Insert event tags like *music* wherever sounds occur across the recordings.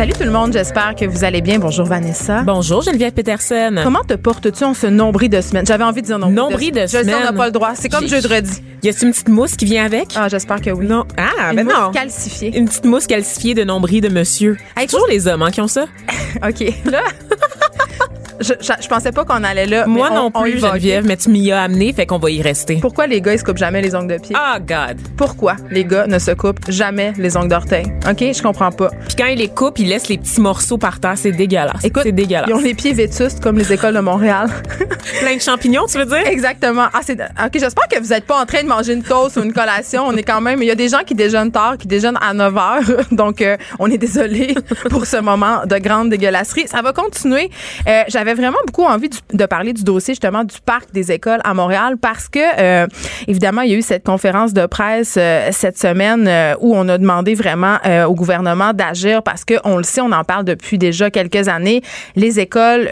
Salut tout le monde, j'espère que vous allez bien. Bonjour Vanessa. Bonjour Geneviève Peterson. Comment te portes-tu en ce nombril de semaine? J'avais envie de dire nombril, Nombril de Je sais, on n'a semaine. pas le droit. C'est comme jeudi. Y a-t-il une petite mousse qui vient avec? Ah, j'espère que oui. Non. Ah, Une ben mousse non. calcifiée. Une petite mousse calcifiée de nombril de monsieur. Hey, toujours les hommes hein, qui ont ça. *laughs* OK. Là, je, je, je pensais pas qu'on allait là. Moi on- non plus, Geneviève, mais tu m'y as amené, fait qu'on va y rester. Pourquoi les gars, ils se coupent jamais les ongles de pied? Ah, God. Pourquoi les gars ne se coupent jamais les ongles d'orteil? OK? Je comprends pas. Puis quand ils les coupent, ils laissent les petits morceaux par terre. C'est dégueulasse. Écoute, c'est dégueulasse. ils ont les pieds vétustes comme les écoles de Montréal. *laughs* plein de champignons, tu veux dire? Exactement. Ah, c'est OK, j'espère que vous n'êtes pas en train de manger une toast ou une collation. On est quand même il y a des gens qui déjeunent tard, qui déjeunent à 9 heures. *laughs* Donc euh, on est désolé pour ce moment de grande dégueulasserie. Ça va continuer. Euh, j'avais vraiment beaucoup envie de parler du dossier justement du parc des écoles à Montréal parce que euh, évidemment, il y a eu cette conférence de presse euh, cette semaine euh, où on a demandé vraiment au gouvernement d'agir parce que on le sait, on en parle depuis déjà quelques années. Les écoles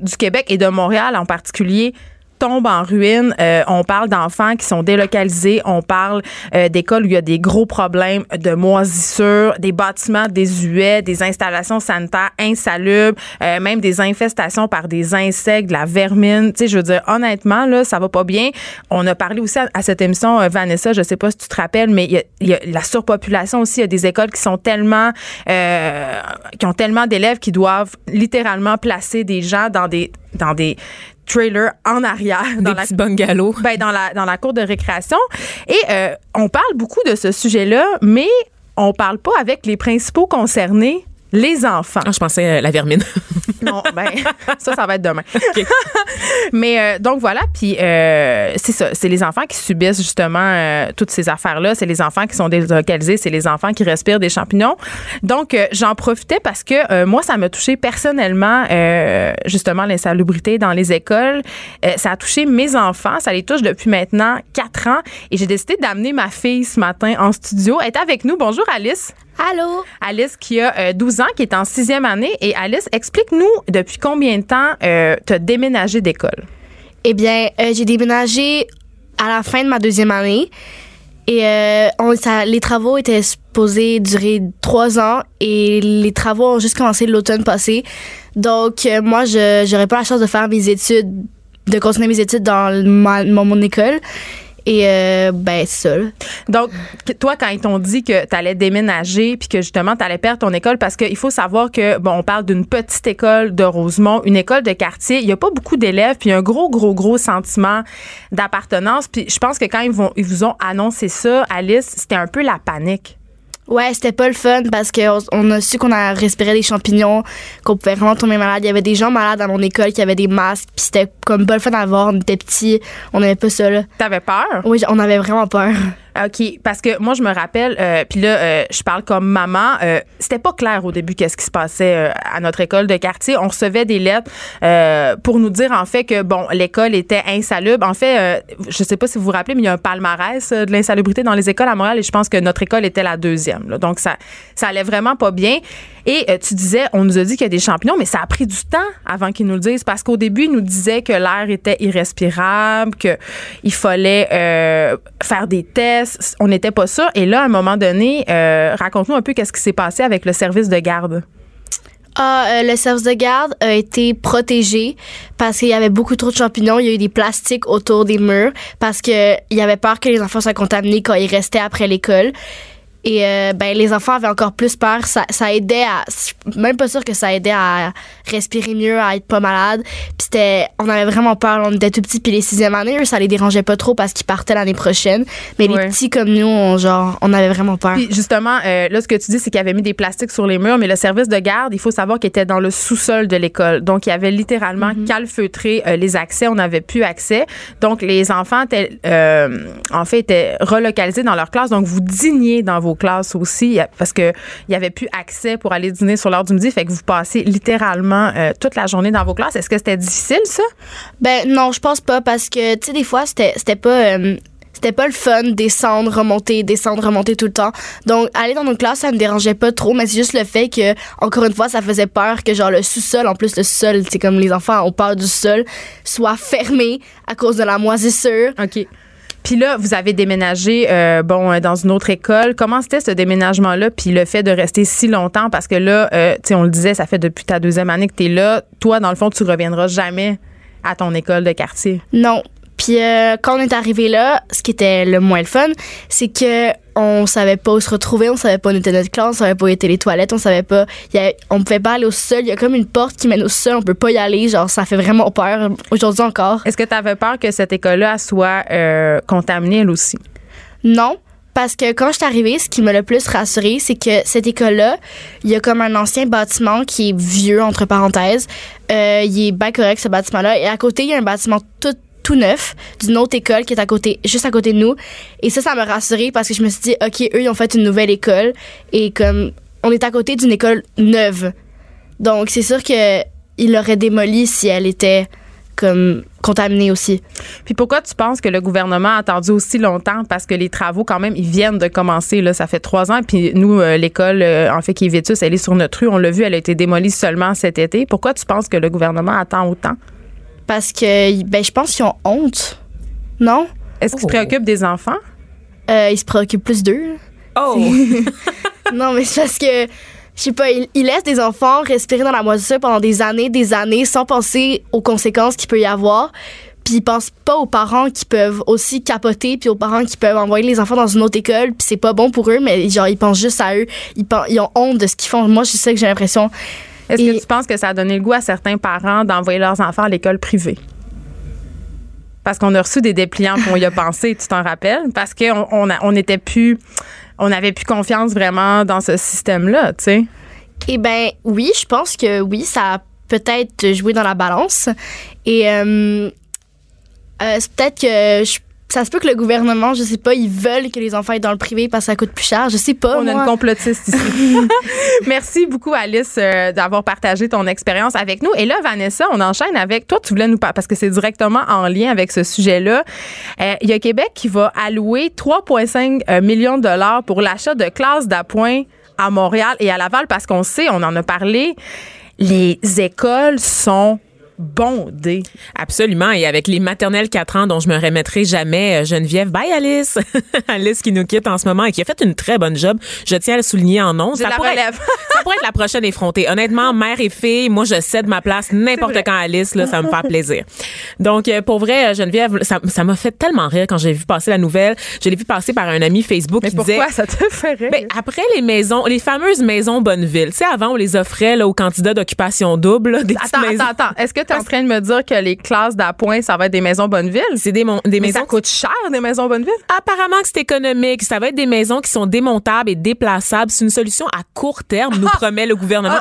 du Québec et de Montréal en particulier tombent en ruine. Euh, on parle d'enfants qui sont délocalisés. On parle euh, d'écoles où il y a des gros problèmes de moisissure, des bâtiments désuets, des installations sanitaires insalubres, euh, même des infestations par des insectes, de la vermine. Tu sais, je veux dire, honnêtement, là, ça va pas bien. On a parlé aussi à, cette émission, Vanessa, je sais pas si tu te rappelles, mais il y a, la surpopulation aussi. Il y a des écoles qui sont tellement, qui ont tellement d'élèves qui doivent littéralement placer des gens dans des, dans des trailers en arrière dans Des la petits bungalows. ben, dans la dans la cour de récréation et euh, on parle beaucoup de ce sujet-là mais on parle pas avec les principaux concernés les enfants. Ah, je pensais euh, la vermine. *laughs* Non, ben *laughs* ça, ça va être demain. *laughs* Mais euh, donc voilà, puis euh, c'est ça, c'est les enfants qui subissent justement euh, toutes ces affaires-là. C'est les enfants qui sont délocalisés, c'est les enfants qui respirent des champignons. Donc euh, j'en profitais parce que euh, moi, ça m'a touché personnellement euh, justement l'insalubrité dans les écoles. Euh, ça a touché mes enfants, ça les touche depuis maintenant quatre ans, et j'ai décidé d'amener ma fille ce matin en studio. Elle est avec nous. Bonjour Alice. Allô? Alice qui a euh, 12 ans, qui est en sixième année. Et Alice, explique-nous depuis combien de temps euh, tu as déménagé d'école? Eh bien, euh, j'ai déménagé à la fin de ma deuxième année. Et euh, on- ça- les travaux étaient supposés durer trois ans et les travaux ont juste commencé l'automne passé. Donc, moi, je n'aurais pas la chance de faire mes études, de continuer mes études dans ma- mon, mon école. Et, euh, ben, ça. là. Donc, toi, quand ils t'ont dit que tu allais déménager puis que justement tu allais perdre ton école, parce qu'il faut savoir que, bon, on parle d'une petite école de Rosemont, une école de quartier, il n'y a pas beaucoup d'élèves, puis il y a un gros, gros, gros sentiment d'appartenance. Puis je pense que quand ils, vont, ils vous ont annoncé ça, Alice, c'était un peu la panique. Ouais, c'était pas le fun parce qu'on on a su qu'on a respiré des champignons, qu'on pouvait vraiment tomber malade. Il y avait des gens malades dans mon école qui avaient des masques, puis c'était comme pas le fun à voir. On était petits, on avait pas ça là. T'avais peur? Oui, on avait vraiment peur. OK, parce que moi je me rappelle, euh, puis là euh, je parle comme maman, euh, c'était pas clair au début qu'est-ce qui se passait à notre école de quartier. On recevait des lettres pour nous dire en fait que bon l'école était insalubre. En fait, je sais pas si vous vous rappelez, mais il y a un palmarès de l'insalubrité dans les écoles à Montréal et je pense que notre école était la deuxième. là. Donc ça ça allait vraiment pas bien. Et tu disais, on nous a dit qu'il y a des champignons, mais ça a pris du temps avant qu'ils nous le disent parce qu'au début ils nous disaient que l'air était irrespirable, que il fallait euh, faire des tests. On n'était pas sûr. Et là, à un moment donné, euh, raconte-nous un peu qu'est-ce qui s'est passé avec le service de garde. Ah, euh, le service de garde a été protégé parce qu'il y avait beaucoup trop de champignons. Il y a eu des plastiques autour des murs parce que il y avait peur que les enfants soient contaminés quand ils restaient après l'école. Et euh, ben les enfants avaient encore plus peur. Ça, ça aidait à, je suis même pas sûr que ça aidait à respirer mieux, à être pas malade. Puis c'était, on avait vraiment peur. On était tout petits. Puis les sixième années, eux, ça les dérangeait pas trop parce qu'ils partaient l'année prochaine. Mais Ouais. les petits comme nous, on, genre, on avait vraiment peur. Puis justement, euh, là, ce que tu dis, c'est qu'il avait mis des plastiques sur les murs, mais le service de garde, il faut savoir qu'il était dans le sous-sol de l'école. Donc, il avait littéralement calfeutré euh, les accès. On n'avait plus accès. Donc, les enfants étaient, en fait, étaient relocalisés dans leur classe. Donc, vous dîniez dans vos classes aussi parce que il y avait plus accès pour aller dîner sur l'heure du midi. Fait que vous passez littéralement euh, toute la journée dans vos classes. Est-ce que c'était difficile, ça? Ben non, je pense pas parce que tu sais des fois c'était c'était pas euh, c'était pas le fun descendre, remonter, descendre, remonter tout le temps. Donc aller dans nos classes, ça me dérangeait pas trop, mais c'est juste le fait que encore une fois, ça faisait peur que genre le sous-sol, en plus le sol, c'est comme les enfants ont peur du sol, soit fermé à cause de la moisissure. OK. Puis là, vous avez déménagé euh, bon euh, dans une autre école. Comment c'était ce déménagement-là? Puis le fait de rester si longtemps, parce que là, euh, on le disait, ça fait depuis ta deuxième année que tu es là. Toi, dans le fond, tu reviendras jamais à ton école de quartier. Non. Puis euh, quand on est arrivé là, ce qui était le moins le fun, c'est que on savait pas où se retrouver, on savait pas où était notre classe, on savait pas où étaient les toilettes, on savait pas, y avait- on pouvait pas aller au sol, il y a comme une porte qui mène au sol, on peut pas y aller, genre ça fait vraiment peur aujourd'hui encore. Est-ce que tu avais peur que cette école-là soit euh, contaminée, elle aussi? Non, parce que quand je suis arrivée, ce qui m'a le plus rassurée, c'est que cette école-là, il y a comme un ancien bâtiment qui est vieux, entre parenthèses. Euh, il est bien correct, ce bâtiment-là. Et à côté, il y a un bâtiment tout, tout neuf d'une autre école qui est à côté, juste à côté de nous. Et ça, ça m'a rassurée parce que je me suis dit, OK, eux, ils ont fait une nouvelle école. Et comme, on est à côté d'une école neuve. Donc, c'est sûr que il l'aurait démolie si elle était comme contaminée aussi. Puis pourquoi tu penses que le gouvernement a attendu aussi longtemps? Parce que les travaux, quand même, ils viennent de commencer. Là, ça fait trois ans. Puis nous, euh, l'école, euh, en fait, qui est Vétus, elle est sur notre rue. On l'a vu, elle a été démolie seulement cet été. Pourquoi tu penses que le gouvernement attend autant? Parce que, ben, je pense qu'ils ont honte. Non? Est-ce qu'ils se Oh. préoccupent des enfants? Euh, ils se préoccupent plus d'eux. Oh! *laughs* non, mais c'est parce que, je sais pas, ils, ils laissent des enfants respirer dans la moisissure pendant des années, des années, sans penser aux conséquences qu'il peut y avoir. Puis ils pensent pas aux parents qui peuvent aussi capoter, puis aux parents qui peuvent envoyer les enfants dans une autre école, puis c'est pas bon pour eux, mais genre, ils pensent juste à eux. Ils, ils ont honte de ce qu'ils font. Moi, c'est ça que j'ai l'impression. Est-ce Et- que tu penses que ça a donné le goût à certains parents d'envoyer leurs enfants à l'école privée? Parce qu'on a reçu des dépliants qu'on y *laughs* a pensé, tu t'en rappelles? Parce qu'on on, on était plus. On n'avait plus confiance vraiment dans ce système-là, tu sais. Eh ben oui, je pense que oui, ça a peut-être joué dans la balance. Et euh, euh, c'est peut-être que je- ça se peut que le gouvernement, je sais pas, ils veulent que les enfants aient dans le privé parce que ça coûte plus cher. Je sais pas. On a une complotiste ici. *laughs* Merci beaucoup, Alice, euh, d'avoir partagé ton expérience avec nous. Et là, Vanessa, on enchaîne avec toi. Tu voulais nous parler parce que c'est directement en lien avec ce sujet-là. Euh, Il y a Québec qui va allouer 3,5 euh, millions de dollars pour l'achat de classes d'appoint à Montréal et à Laval parce qu'on sait, on en a parlé, les écoles sont bondées. Absolument. Et avec les maternelles 4 ans dont je me remettrai jamais, euh, Geneviève, bye Alice. *laughs* Alice qui nous quitte en ce moment et qui a fait une très bonne job. Je tiens à le souligner en nom. J'ai la relève. *laughs* ça pourrait être la prochaine effrontée. Honnêtement, mère et fille, moi, je cède ma place n'importe quand Alice, là, ça me faire plaisir. Donc, euh, pour vrai, euh, Geneviève, ça ça m'a fait tellement rire quand j'ai vu passer la nouvelle. Je l'ai vu passer par un ami Facebook Mais qui pourquoi disait... ça te fait rire? Ben, après les maisons, les fameuses maisons Bonneville, tu sais, avant, on les offrait là, aux candidats d'occupation double, là, des attends, attends, attends. Est-ce que tu es en train de me dire que les classes d'appoint, ça va être des maisons Bonneville? C'est des, des Mais maisons ça coûte cher, des maisons Bonneville? Apparemment que c'est économique. Ça va être des maisons qui sont démontables et déplaçables. C'est une solution à court terme, nous promet le gouvernement.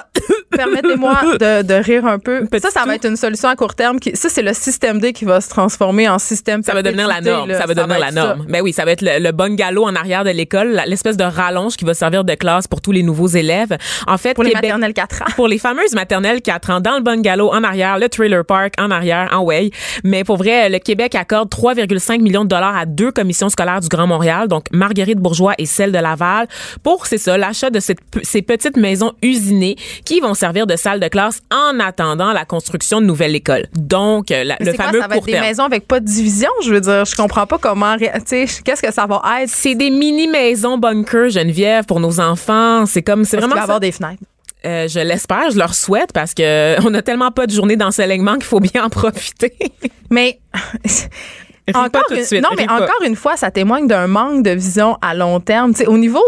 Permettez-moi *laughs* de, de rire un peu. Petit ça, ça va être une solution à court terme. Qui, ça, c'est le système D qui va se transformer en système Ça va devenir la norme. là. Ça va devenir la ça. norme. Ben oui, ça va être le, le bungalow en arrière de l'école, l'espèce de rallonge qui va servir de classe pour tous les nouveaux élèves. En fait, Pour les maternelles 4 ans. pour les fameuses maternelles 4 ans, dans le bungalow en arrière, le trailer park en arrière, en way. Mais pour vrai, le Québec accorde 3,5 millions de dollars à deux commissions scolaires du Grand Montréal, donc Marguerite Bourgeois et celle de Laval, pour, c'est ça, l'achat de cette, ces petites maisons usinées qui vont servir de salle de classe en attendant la construction de nouvelles écoles. Donc, euh, la- le c'est quoi, fameux ça va être des terme. maisons avec pas de division, je veux dire? Je comprends pas comment. Tu sais, qu'est-ce que ça va être? C'est des mini maisons bunker Geneviève pour nos enfants. C'est comme c'est vraiment va avoir des fenêtres? Euh, je l'espère, je leur souhaite parce que on a tellement pas de journée d'enseignement qu'il faut bien en profiter. *laughs* Mais. Pas encore tout de une- non, mais pas. encore une fois, ça témoigne d'un manque de vision à long terme. Tu sais, au niveau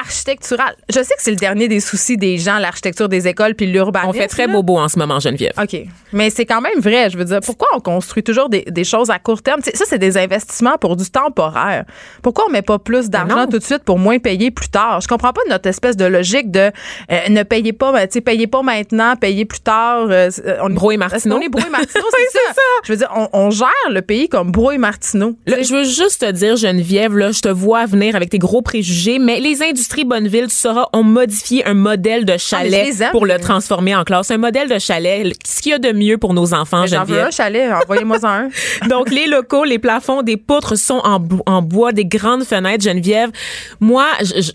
architectural, je sais que c'est le dernier des soucis des gens, l'architecture des écoles puis l'urbanisme. On fait très là. bobo en ce moment, Geneviève. OK. Mais c'est quand même vrai. Je veux dire, pourquoi on construit toujours des, des choses à court terme? Tu sais, ça, c'est des investissements pour du temporaire. Pourquoi on met pas plus d'argent non. tout de suite pour moins payer plus tard? Je comprends pas notre espèce de logique de euh, ne payez pas, ben, tu sais, payez pas maintenant, payez plus tard. euh, on, Bro et Martineau. On est Bro et Martineau, *laughs* Oui, c'est ça. Je veux dire, on, on gère le pays comme Bro et Martineau. Là, je veux juste te dire, Geneviève, là, je te vois venir avec tes gros préjugés, mais les industriels Estrie Bonneville, tu sauras, ont modifié un modèle de Ah, chalet pour le transformer en classe. Un modèle de chalet, ce qu'il y a de mieux pour nos enfants, J'en veux un chalet, envoyez-moi un. *laughs* Donc, les locaux, les plafonds, des poutres sont en, bo- en bois, des grandes fenêtres, Geneviève. Moi, je, je-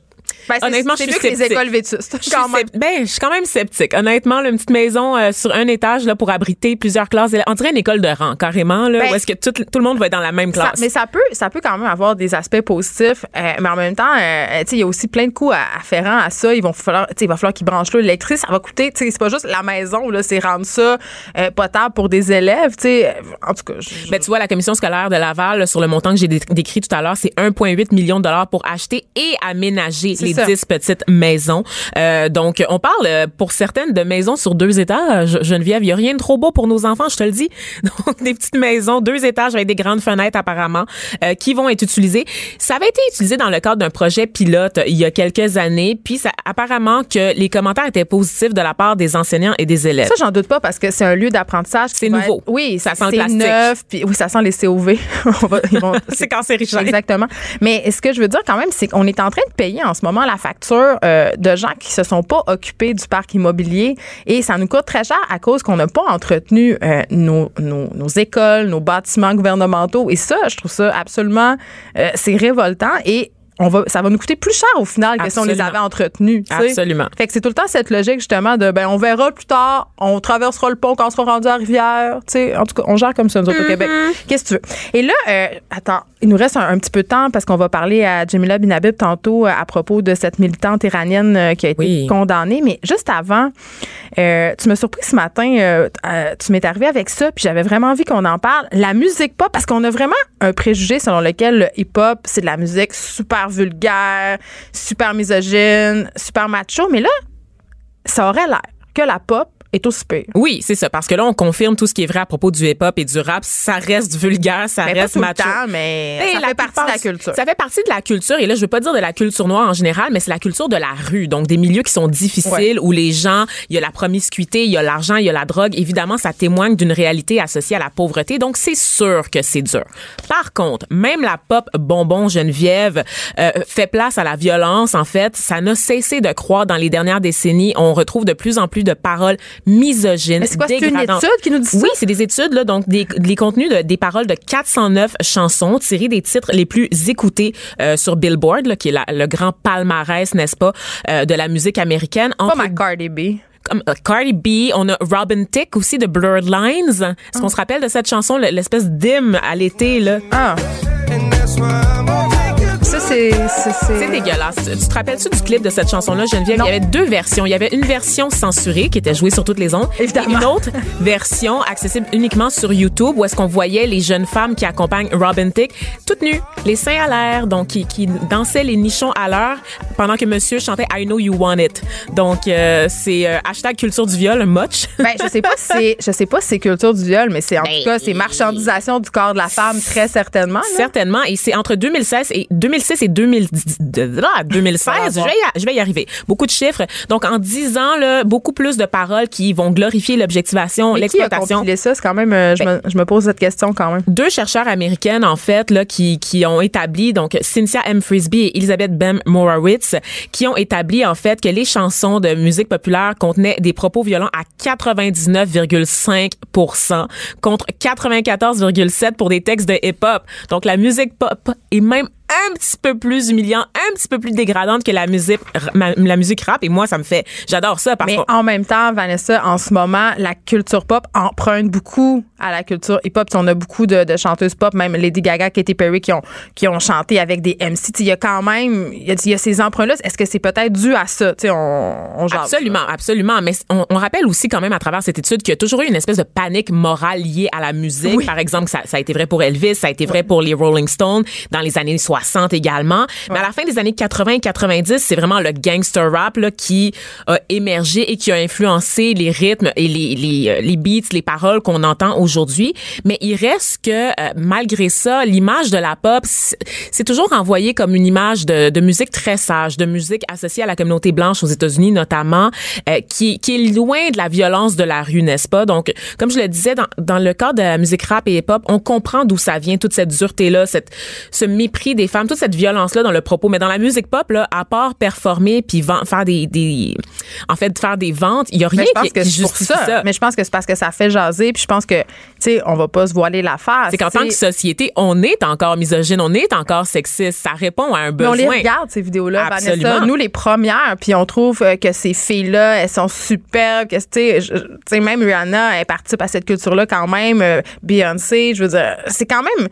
Ben, Honnêtement, je mieux suis que les écoles vétustes. je suis, quand même. scept- ben, je suis quand même sceptique. Honnêtement, là, une petite maison euh, sur un étage là, pour abriter plusieurs classes. On dirait une école de rang, carrément, là, Ben, où est-ce que tout, tout le monde va être dans la même Ça- classe. mais ça peut, ça peut quand même avoir des aspects positifs, euh, mais en même temps, euh, tu sais, il y a aussi plein de coûts à- afférents à ça. Ils vont falloir, tu sais, il va falloir qu'ils branchent l'électricité. Ça va coûter, tu sais, c'est pas juste la maison là, c'est rendre ça euh, potable pour des élèves, tu sais. En tout cas, je- Ben, tu vois, la commission scolaire de Laval, là, sur le montant que j'ai dé- décrit tout à l'heure, c'est 1,8 million de dollars pour acheter et aménager les 10 petites maisons. Euh, donc, on parle euh, pour certaines de maisons sur deux étages. Geneviève, il y a rien de trop beau pour nos enfants, je te le dis. *laughs* Donc, des petites maisons, deux étages avec des grandes fenêtres apparemment, euh, qui vont être utilisées. Ça avait été utilisé dans le cadre d'un projet pilote euh, il y a quelques années, puis ça, apparemment que les commentaires étaient positifs de la part des enseignants et des élèves. ça, j'en doute pas parce que c'est un lieu d'apprentissage. C'est nouveau. être- oui, Ça sent le c'est plastique. neuf. Puis oui, ça sent les COV. *laughs* *laughs* C'est cancérigène. Exactement. Mais ce que je veux dire quand même, c'est qu'on est en train de payer en ce moment la facture euh, de gens qui se sont pas occupés du parc immobilier et ça nous coûte très cher à cause qu'on n'a pas entretenu euh, nos, nos, nos écoles, nos bâtiments gouvernementaux. Et ça, je trouve ça absolument, euh, c'est révoltant et on va, ça va nous coûter plus cher au final que si on les avait entretenus. tu sais. Absolument. Fait que c'est tout le temps cette logique justement de ben on verra plus tard, on traversera le pont quand on sera rendu à Rivière, tu sais, en tout cas, on gère comme ça nous autres Mm-hmm. au Québec. Qu'est-ce que tu veux? Et là euh, attends, il nous reste un, un petit peu de temps parce qu'on va parler à Jamila Binabib tantôt euh, à propos de cette militante iranienne euh, qui a été Oui. condamnée, mais juste avant euh, tu m'as surpris ce matin, euh, tu m'es arrivé avec ça, puis j'avais vraiment envie qu'on en parle. La musique pop, parce qu'on a vraiment un préjugé selon lequel le hip-hop, c'est de la musique super vulgaire, super misogyne, super macho, mais là, ça aurait l'air que la pop est aussi pire. Oui, c'est ça. Parce que là, on confirme tout ce qui est vrai à propos du hip-hop et du rap. Ça reste vulgaire, ça Mais reste macho. temps, mais ça la fait partie de la culture. Ça fait partie de la culture. Et là, je veux pas dire de la culture noire en général, mais c'est la culture de la rue. Donc, des milieux qui sont difficiles, où les gens, il y a la promiscuité, il y a l'argent, il y a la drogue. Évidemment, ça témoigne d'une réalité associée à la pauvreté. Donc, c'est sûr que c'est dur. Par contre, même la pop bonbon Geneviève euh, fait place à la violence. En fait, ça n'a cessé de croître dans les dernières décennies. On retrouve de plus en plus de paroles misogynes, Mais c'est quoi, c'est une étude qui nous dit ça? Oui, c'est des études, là, donc des, les contenus de, des paroles de 409 chansons tirées des titres les plus écoutés euh, sur Billboard, là, qui est la- le grand palmarès, n'est-ce pas, euh, de la musique américaine. Pas Entre ma Cardi B. comme euh, Cardi B, on a Robin Thicke aussi de Blurred Lines. Est-ce qu'on se rappelle de cette chanson, le- l'espèce d'hymne à l'été, là? Ah. C'est. c'est- dégueulasse. Tu te rappelles-tu du clip de cette chanson-là, Geneviève? Il y avait deux versions. Il y avait une version censurée qui était jouée sur toutes les ondes. Évidemment. Et une autre version accessible uniquement sur YouTube où est-ce qu'on voyait les jeunes femmes qui accompagnent Robin Thicke toutes nues, les seins à l'air, donc qui, qui dansaient les nichons à l'heure pendant que monsieur chantait I Know You Want It. Donc, euh, c'est euh, hashtag culture du viol, much. Ben, je sais pas si c'est, je sais pas si c'est culture du viol, mais c'est en Ben, tout cas, c'est marchandisation du corps de la femme, très certainement. là. Certainement. Et c'est entre 2016 et 2006 2010, de- ah, 2016. Je vais, y, je vais y arriver. Beaucoup de chiffres. Donc, en 10 ans, là, beaucoup plus de paroles qui vont glorifier l'objectivation, Mais qui a l'exploitation. compilé ça? C'est quand même, euh, je, me, je me pose cette question quand même. Deux chercheurs américaines, en fait, là, qui, qui ont établi, donc Cynthia M. Frisbee et Elizabeth Bem Morowitz, qui ont établi, en fait, que les chansons de musique populaire contenaient des propos violents à 99,5% contre 94,7% pour des textes de hip-hop. Donc, la musique pop est même un petit peu plus humiliant, un petit peu plus dégradante que la musique, la musique rap. Et moi, ça me fait, j'adore ça parce Mais en même temps, Vanessa, en ce moment, la culture pop emprunte beaucoup à la culture hip-hop. On a beaucoup de, de chanteuses pop, même Lady Gaga, Katy Perry, qui ont, qui ont chanté avec des MC. Il y a quand même, il y a, il y a ces emprunts-là. Est-ce que c'est peut-être dû à ça? Tu sais, on, on jase. Absolument, absolument. Mais on, on rappelle aussi quand même à travers cette étude qu'il y a toujours eu une espèce de panique morale liée à la musique. Oui. Par exemple, ça, ça a été vrai pour Elvis, ça a été vrai pour les Rolling Stones dans les années 60 également. Mais à la fin des années 80 et 90, c'est vraiment le gangster rap là, qui a émergé et qui a influencé les rythmes et les, les, euh, les beats, les paroles qu'on entend aujourd'hui. Mais il reste que euh, malgré ça, l'image de la pop, c'est c'est toujours envoyé comme une image de, de musique très sage, de musique associée à la communauté blanche aux États-Unis notamment, euh, qui, qui est loin de la violence de la rue, n'est-ce pas? Donc, comme je le disais, dans, dans le cadre de la musique rap et hip-hop, on comprend d'où ça vient, toute cette dureté-là, cette, ce mépris des les femmes, toute cette violence-là dans le propos. Mais dans la musique pop, là, à part performer puis faire des, des, en fait, faire des ventes, il y a rien qui, que justifie ça. ça. Mais je pense que c'est parce que ça fait jaser. Puis je pense que, tu sais, on va pas se voiler la face. C'est qu'en tant que société, on est encore misogyne, on est encore sexiste. Ça répond à un besoin. Mais on les regarde, ces vidéos-là. Vanessa. Nous, les premières, puis on trouve euh, que ces filles-là, elles sont superbes. Que, tu sais, je- tu sais, même Rihanna, elle participe à cette culture-là quand même. euh, Beyoncé, je veux dire, c'est quand même,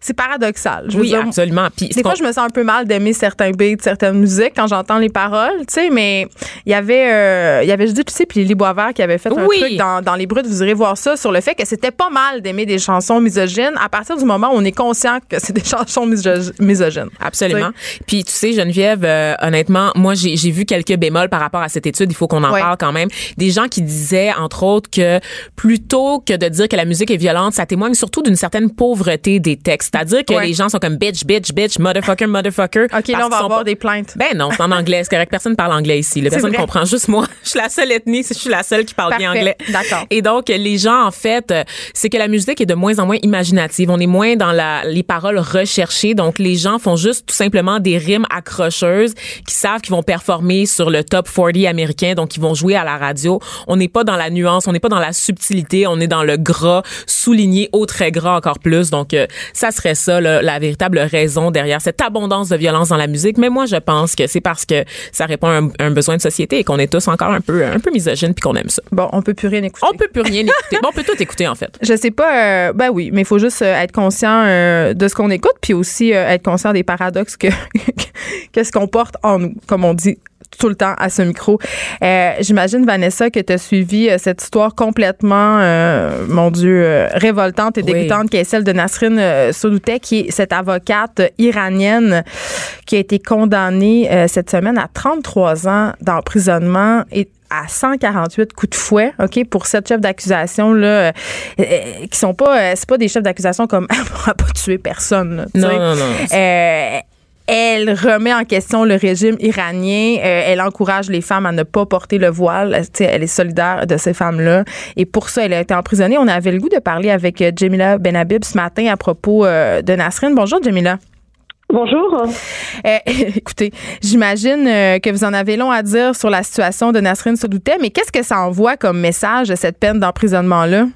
c'est paradoxal. Je veux Oui, dire, absolument. Puis Des fois, je me sens un peu mal d'aimer certains beats, certaines musiques quand j'entends les paroles, tu sais, mais il y avait, euh, il y avait Judith, tu sais, puis Lily Boisvert qui avait fait un Oui. truc dans, dans Les Brutes, vous irez voir ça, sur le fait que c'était pas mal d'aimer des chansons misogynes à partir du moment où on est conscient que c'est des *laughs* chansons miso- misogynes. Absolument. Puis tu sais, Geneviève, euh, honnêtement, moi j'ai j'ai vu quelques bémols par rapport à cette étude. Il faut qu'on en Ouais. parle quand même. Des gens qui disaient, entre autres, que plutôt que de dire que la musique est violente, ça témoigne surtout d'une certaine pauvreté des textes. C'est-à-dire que Ouais. les gens sont comme bitch, bitch, bitch, motherfucker, motherfucker. OK, là, on va avoir pas- des plaintes. Ben non, c'est en anglais, c'est correct. Personne parle anglais ici. La personne comprend juste moi. *laughs* Je suis la seule ethnie, je suis la seule qui parle bien anglais. D'accord. Et donc les gens en fait, euh, c'est que la musique est de moins en moins imaginative. On est moins dans la les paroles recherchées. Donc les gens font juste tout simplement des rimes accrocheuses qui savent qu'ils vont performer sur le top 40 américain, donc ils vont jouer à la radio. On n'est pas dans la nuance, on n'est pas dans la subtilité, on est dans le gras souligné au très gras encore plus. Donc euh, ça serait ça là, la véritable raison derrière cette abondance de violence dans la musique. Mais moi je pense que c'est parce que ça répond à un, un besoin de société et qu'on est tous encore un peu un peu misogynes puis qu'on aime ça. Bon, on peut plus rien écouter. On peut plus rien écouter. Bon, on peut tout écouter en fait. *laughs* Je sais pas, euh, ben oui, mais il faut juste euh, être conscient euh, de ce qu'on écoute, puis aussi euh, être conscient des paradoxes que *laughs* qu'est-ce qu'on porte en nous, comme on dit tout le temps à ce micro. Euh, J'imagine, Vanessa, que tu as suivi euh, cette histoire complètement, euh, mon Dieu, révoltante et Oui. dégoûtante, qui est celle de Nasrin Sotoudeh, qui est cette avocate iranienne qui a été condamnée cette semaine à 33 ans d'emprisonnement et à 148 coups de fouet, OK, pour sept chefs d'accusation là euh, euh, qui sont pas euh, c'est pas des chefs d'accusation comme *laughs* elle pourra pas tuer personne. là, Non, non, non. Euh, elle remet en question le régime iranien. Euh, elle encourage les femmes à ne pas porter le voile. Sais, elle est solidaire de ces femmes-là. Et pour ça, elle a été emprisonnée. On avait le goût de parler avec euh, Jamila Benhabib ce matin à propos euh, de Nasrin. Bonjour, Jamila. Bonjour. Euh, *laughs* écoutez, j'imagine euh, que vous en avez long à dire sur la situation de Nasrin Sotoudeh, mais qu'est-ce que ça envoie comme message, cette peine d'emprisonnement-là?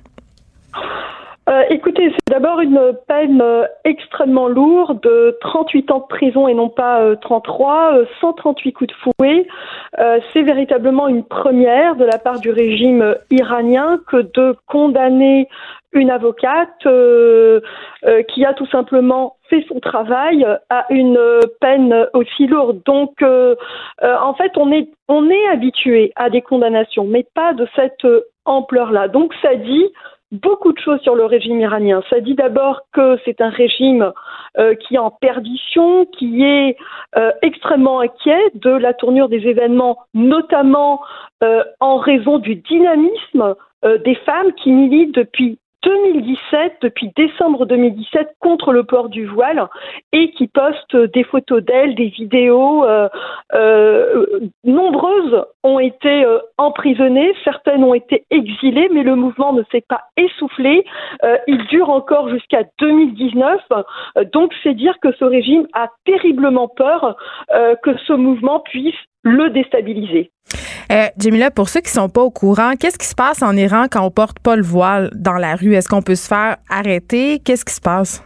Euh, écoutez, c'est d'abord une peine euh, extrêmement lourde, de 38 ans de prison et non pas euh, 33, euh, 138 coups de fouet. Euh, c'est véritablement une première de la part du régime euh, iranien que de condamner une avocate euh, euh, qui a tout simplement fait son travail à une euh, peine aussi lourde. Donc, euh, euh, en fait, on est on est habitué à des condamnations, mais pas de cette euh, ampleur-là. Donc, ça dit beaucoup de choses sur le régime iranien. Ça dit d'abord que c'est un régime euh, qui est en perdition, qui est euh, extrêmement inquiet de la tournure des événements, notamment euh, en raison du dynamisme des femmes qui militent depuis 2017, depuis décembre 2017, contre le port du voile et qui postent des photos d'elles, des vidéos. euh, euh, nombreuses ont été euh, emprisonnées, certaines ont été exilées, mais le mouvement ne s'est pas essoufflé. Il dure encore jusqu'à 2019. Euh, donc c'est dire que ce régime a terriblement peur que ce mouvement puisse le déstabiliser. Euh, Jamila, pour ceux qui sont pas au courant, qu'est-ce qui se passe en Iran quand on porte pas le voile dans la rue? Est-ce qu'on peut se faire arrêter? Qu'est-ce qui se passe?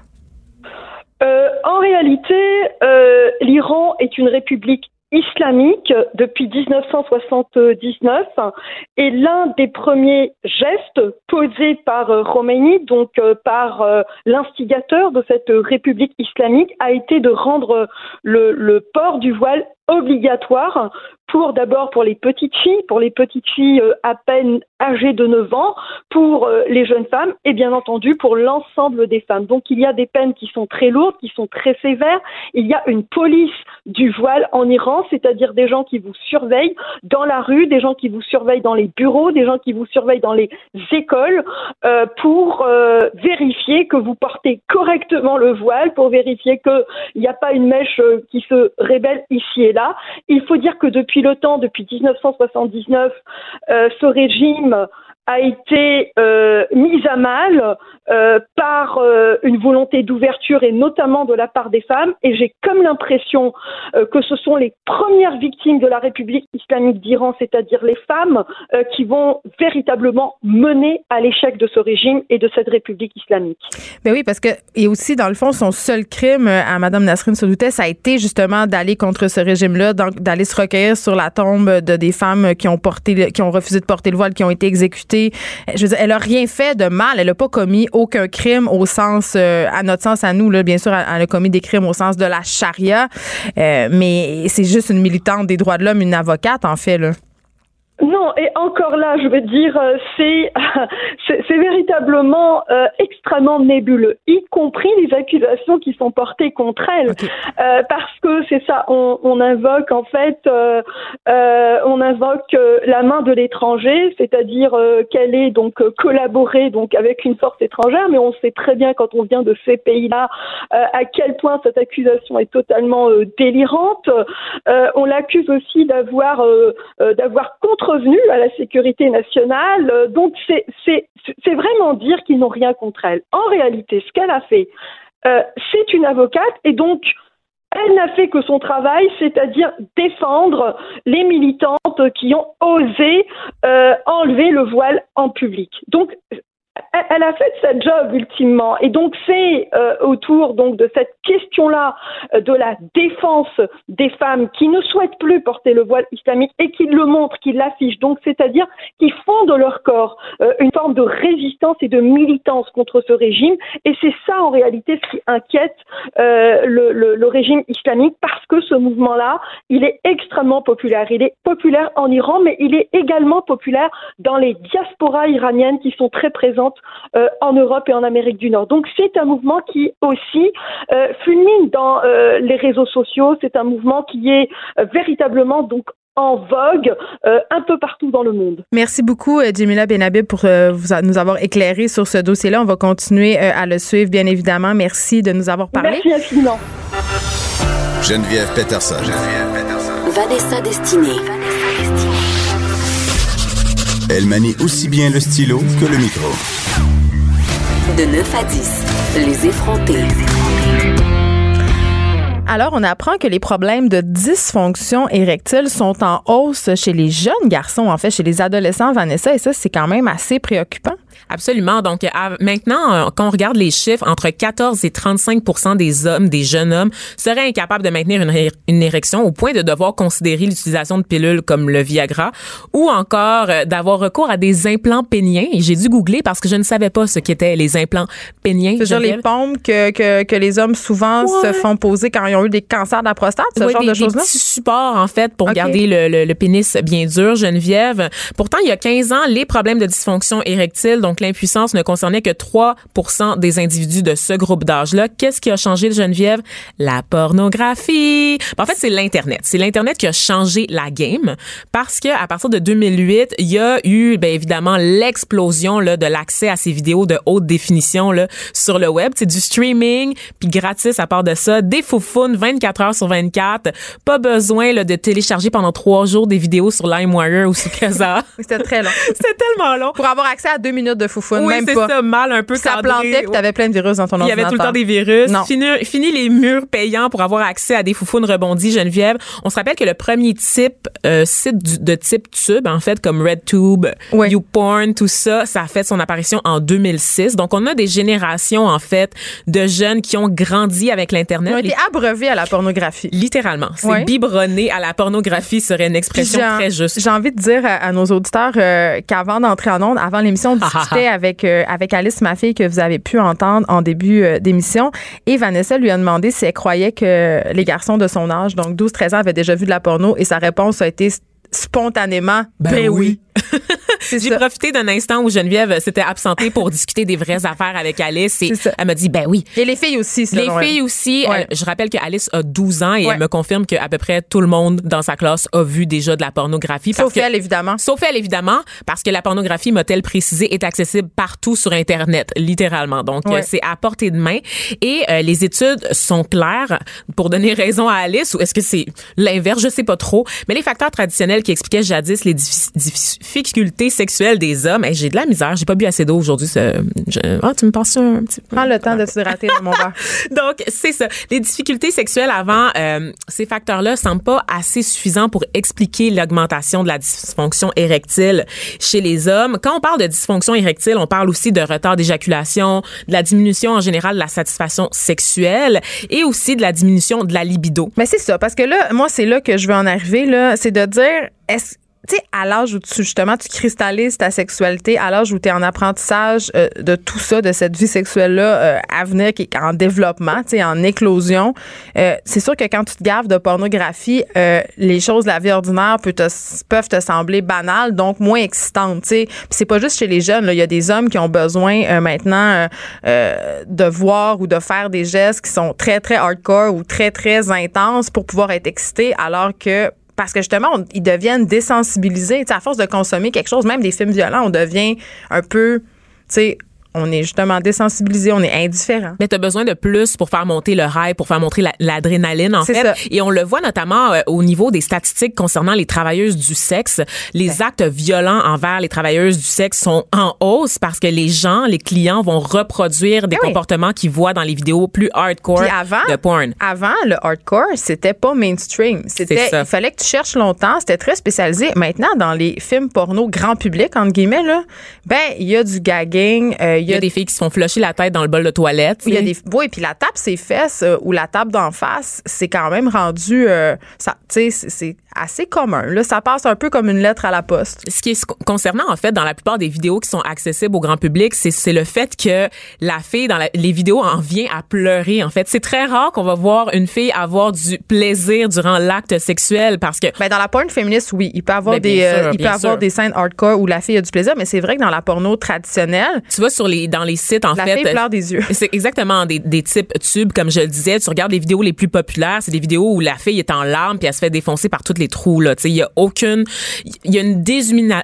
Euh, en réalité, euh, l'Iran est une république islamique depuis 1979 et l'un des premiers gestes posés par euh, Khomeini, donc euh, par euh, l'instigateur de cette république islamique, a été de rendre le, le port du voile obligatoire pour d'abord pour les petites filles, pour les petites filles euh, à peine âgées de 9 ans, pour euh, les jeunes femmes et bien entendu pour l'ensemble des femmes. Donc il y a des peines qui sont très lourdes, qui sont très sévères. Il y a une police du voile en Iran, c'est-à-dire des gens qui vous surveillent dans la rue, des gens qui vous surveillent dans les bureaux, des gens qui vous surveillent dans les écoles euh, pour vérifier que vous portez correctement le voile, pour vérifier qu'il n'y a pas une mèche qui se révèle ici là. Il faut dire que depuis le temps, depuis 1979, euh, ce régime a été euh, mise à mal euh, par euh, une volonté d'ouverture et notamment de la part des femmes. Et j'ai comme l'impression que ce sont les premières victimes de la République islamique d'Iran, c'est-à-dire les femmes, qui vont véritablement mener à l'échec de ce régime et de cette République islamique. Ben oui, parce que et aussi dans le fond, son seul crime à Madame Nasrin Sotoudeh, ça a été justement d'aller contre ce régime-là, d'aller se recueillir sur la tombe de des femmes qui ont porté, qui ont refusé de porter le voile, qui ont été exécutées. Je veux elle a rien fait de mal, elle a pas commis aucun crime au sens, euh, à notre sens, à nous, là, bien sûr, elle, elle a commis des crimes au sens de la charia, euh, mais c'est juste une militante des droits de l'homme, une avocate en fait là. Non, et encore là, je veux dire, euh, *laughs* c'est c'est véritablement euh, extrêmement nébuleux, y compris les accusations qui sont portées contre elle, Euh, parce que c'est ça, on, on invoque en fait, euh, euh, on invoque euh, la main de l'étranger, c'est-à-dire euh, qu'elle est donc euh, collaborée donc avec une force étrangère, mais on sait très bien quand on vient de ces pays-là euh, à quel point cette accusation est totalement euh, délirante. Euh, on l'accuse aussi d'avoir euh, euh, contrevenu à la sécurité nationale. Euh, donc c'est vraiment dire qu'ils n'ont rien contre elle. En réalité, ce qu'elle a fait, euh, c'est une avocate et donc elle n'a fait que son travail, c'est-à-dire défendre les militantes qui ont osé euh, enlever le voile en public. Donc elle- a fait sa job ultimement. Et donc c'est euh, autour donc de cette question-là euh, de la défense des femmes qui ne souhaitent plus porter le voile islamique et qui le montrent, qui l'affichent. Donc c'est-à-dire qui font de leur corps euh, une forme de résistance et de militance contre ce régime. Et c'est ça en réalité ce qui inquiète euh, le, le- le régime islamique parce que ce mouvement-là il est extrêmement populaire. Il est populaire en Iran mais il est également populaire dans les diasporas iraniennes qui sont très présentes euh, en Europe et en Amérique du Nord. Donc c'est un mouvement qui aussi euh, fulmine dans euh, les réseaux sociaux. C'est un mouvement qui est euh, véritablement donc en vogue euh, un peu partout dans le monde. Merci beaucoup, Jamila Benhabib, pour euh, vous a- nous avoir éclairé sur ce dossier-là. On va continuer euh, à le suivre, bien évidemment. Merci de nous avoir parlé. Merci infiniment. Geneviève Peterson. Geneviève Peterson. Vanessa Destinée. Elle manie aussi bien le stylo que le micro. De 9 à 10, les effrontés. Alors, on apprend que les problèmes de dysfonction érectile sont en hausse chez les jeunes garçons, en fait, chez les adolescents, Vanessa, et ça, c'est quand même assez préoccupant. Absolument. Donc, à- maintenant, euh, quand on regarde les chiffres, entre 14 et 35% des hommes, des jeunes hommes, seraient incapables de maintenir une, érection au point de devoir considérer l'utilisation de pilules comme le Viagra ou encore euh, d'avoir recours à des implants péniens. Et j'ai dû googler parce que je ne savais pas ce qu'étaient les implants péniens. C'est genre les pompes que, que, que les hommes souvent se font poser quand ils ont eu des cancers de la prostate, ce Oui, genre des, de choses-là? petits supports, en fait, pour garder le, le- le pénis bien dur, Geneviève. Pourtant, il y a 15 ans, les problèmes de dysfonction érectile, donc l'impuissance, ne concernaient que 3 des individus de ce groupe d'âge-là. Qu'est-ce qui a changé, Geneviève? La pornographie. En fait, c'est l'Internet. C'est l'Internet qui a changé la game parce que à partir de 2008, il y a eu, bien évidemment, l'explosion là, de l'accès à ces vidéos de haute définition là, sur le web. C'est du streaming, puis gratis à part de ça. Des foufounes 24 heures sur 24. Pas besoin là, de télécharger pendant trois jours des vidéos sur LimeWire ou sur Kazaa. *laughs* C'était très long. *laughs* C'était tellement long. Pour avoir accès à deux minutes de foufoune, oui, même c'est pas. ça, mal un peu ça cadré. plantait, puis t'avais plein de virus dans ton Il y avait ordinateur. tout le temps des virus. Non. Fini, fini les murs payants pour avoir accès à des foufounes rebondies, Geneviève. On se rappelle que le premier type, euh, site du- de type tube, en fait, comme RedTube, Oui. YouPorn, tout ça, ça a fait son apparition en 2006. Donc, on a des générations, en fait, de jeunes qui ont grandi avec l'Internet. Ils ont été abreuvés à la pornographie. Littéralement. C'est Ouais. biberonné à la pornographie serait une expression très juste. J'ai envie de dire à, à nos auditeurs euh, qu'avant d'entrer en onde, avant l'émission, *laughs* on discutait avec, euh, avec Alice, ma fille, que vous avez pu entendre en début euh, d'émission. Et Vanessa lui a demandé si elle croyait que les garçons de son âge, donc 12-13 ans, avaient déjà vu de la porno. Et sa réponse a été spontanément ben, oui. C'est J'ai profité d'un instant où Geneviève s'était absentée pour discuter des vraies affaires avec Alice et elle m'a dit ben oui. Et les filles aussi, Les elle. filles aussi, Ouais. elle- je rappelle que Alice a 12 ans et Ouais. elle me confirme qu'à peu près tout le monde dans sa classe a vu déjà de la pornographie. Sauf que- elle, évidemment. Sauf elle, évidemment, parce que la pornographie, m'a-t-elle précisé, est accessible partout sur Internet, littéralement. Donc, Ouais. c'est à portée de main. Et euh, les études sont claires pour donner raison à Alice, ou est-ce que c'est l'inverse? Je sais pas trop. Mais les facteurs traditionnels qui expliquaient jadis les diffi- diffi- difficultés sexuelles des hommes. Hey, j'ai de la misère. J'ai pas bu assez d'eau aujourd'hui. je- Ah, tu me passes un petit peu. Prends le temps de s'hydrater dans mon verre. *laughs* Donc, c'est ça. Les difficultés sexuelles avant, euh, ces facteurs-là semblent pas assez suffisants pour expliquer l'augmentation de la dysfonction érectile chez les hommes. Quand on parle de dysfonction érectile, on parle aussi de retard d'éjaculation, de la diminution en général de la satisfaction sexuelle et aussi de la diminution de la libido. Mais c'est ça, parce que là, moi, c'est là que je veux en arriver, là. C'est de dire, est-ce tu sais, à l'âge où tu, justement, tu cristallises ta sexualité, à l'âge où tu en apprentissage euh, de tout ça, de cette vie sexuelle-là euh, à venir, qui est en développement, tu sais, en éclosion, euh, c'est sûr que quand tu te gaves de pornographie, euh, les choses de la vie ordinaire peut te- peuvent te sembler banales, donc moins excitantes, tu sais. C'est pas juste chez les jeunes. Il y a des hommes qui ont besoin maintenant de voir ou de faire des gestes qui sont très, très hardcore ou très, très intenses pour pouvoir être excités, alors que parce que justement, on- ils deviennent désensibilisés. Tu sais, à force de consommer quelque chose, même des films violents, on devient un peu, tu on est justement désensibilisé, on est indifférent. Mais tu as besoin de plus pour faire monter le rail, pour faire monter la- l'adrénaline, en fait. ça. Et on le voit notamment euh, au niveau des statistiques concernant les travailleuses du sexe. Les actes violents envers les travailleuses du sexe sont en hausse parce que les gens, les clients vont reproduire des oui. comportements qu'ils voient dans les vidéos plus hardcore Puis avant, de porn. avant le hardcore, c'était pas mainstream. C'était, il fallait que tu cherches longtemps. C'était très spécialisé. Maintenant, dans les films porno grand public entre guillemets là, ben il y a du gagging, euh, il y a des filles qui se font flusher la tête dans le bol de toilette. Il y a des oui, puis la tape ses fesses euh, ou la tape d'en face, c'est quand même rendu euh, ça tu sais c'est assez commun là, ça passe un peu comme une lettre à la poste. ce qui est co- concernant en fait dans la plupart des vidéos qui sont accessibles au grand public, c'est c'est le fait que la fille dans la- les vidéos en vient à pleurer en fait. C'est très rare qu'on va voir une fille avoir du plaisir durant l'acte sexuel parce que Ben dans la porn féministe, oui, il peut avoir Ben, des sûr, euh, il peut avoir sûr. des scènes hardcore où la fille a du plaisir, mais c'est vrai que dans la porno traditionnelle, tu vas sur les dans les sites en la fait fille pleure des yeux. *laughs* C'est exactement des, des types tubes, comme je le disais. Tu regardes les vidéos les plus populaires, c'est des vidéos où la fille est en larmes puis elle se fait défoncer par tous les trous. Là, tu sais, il y a aucune, il y a une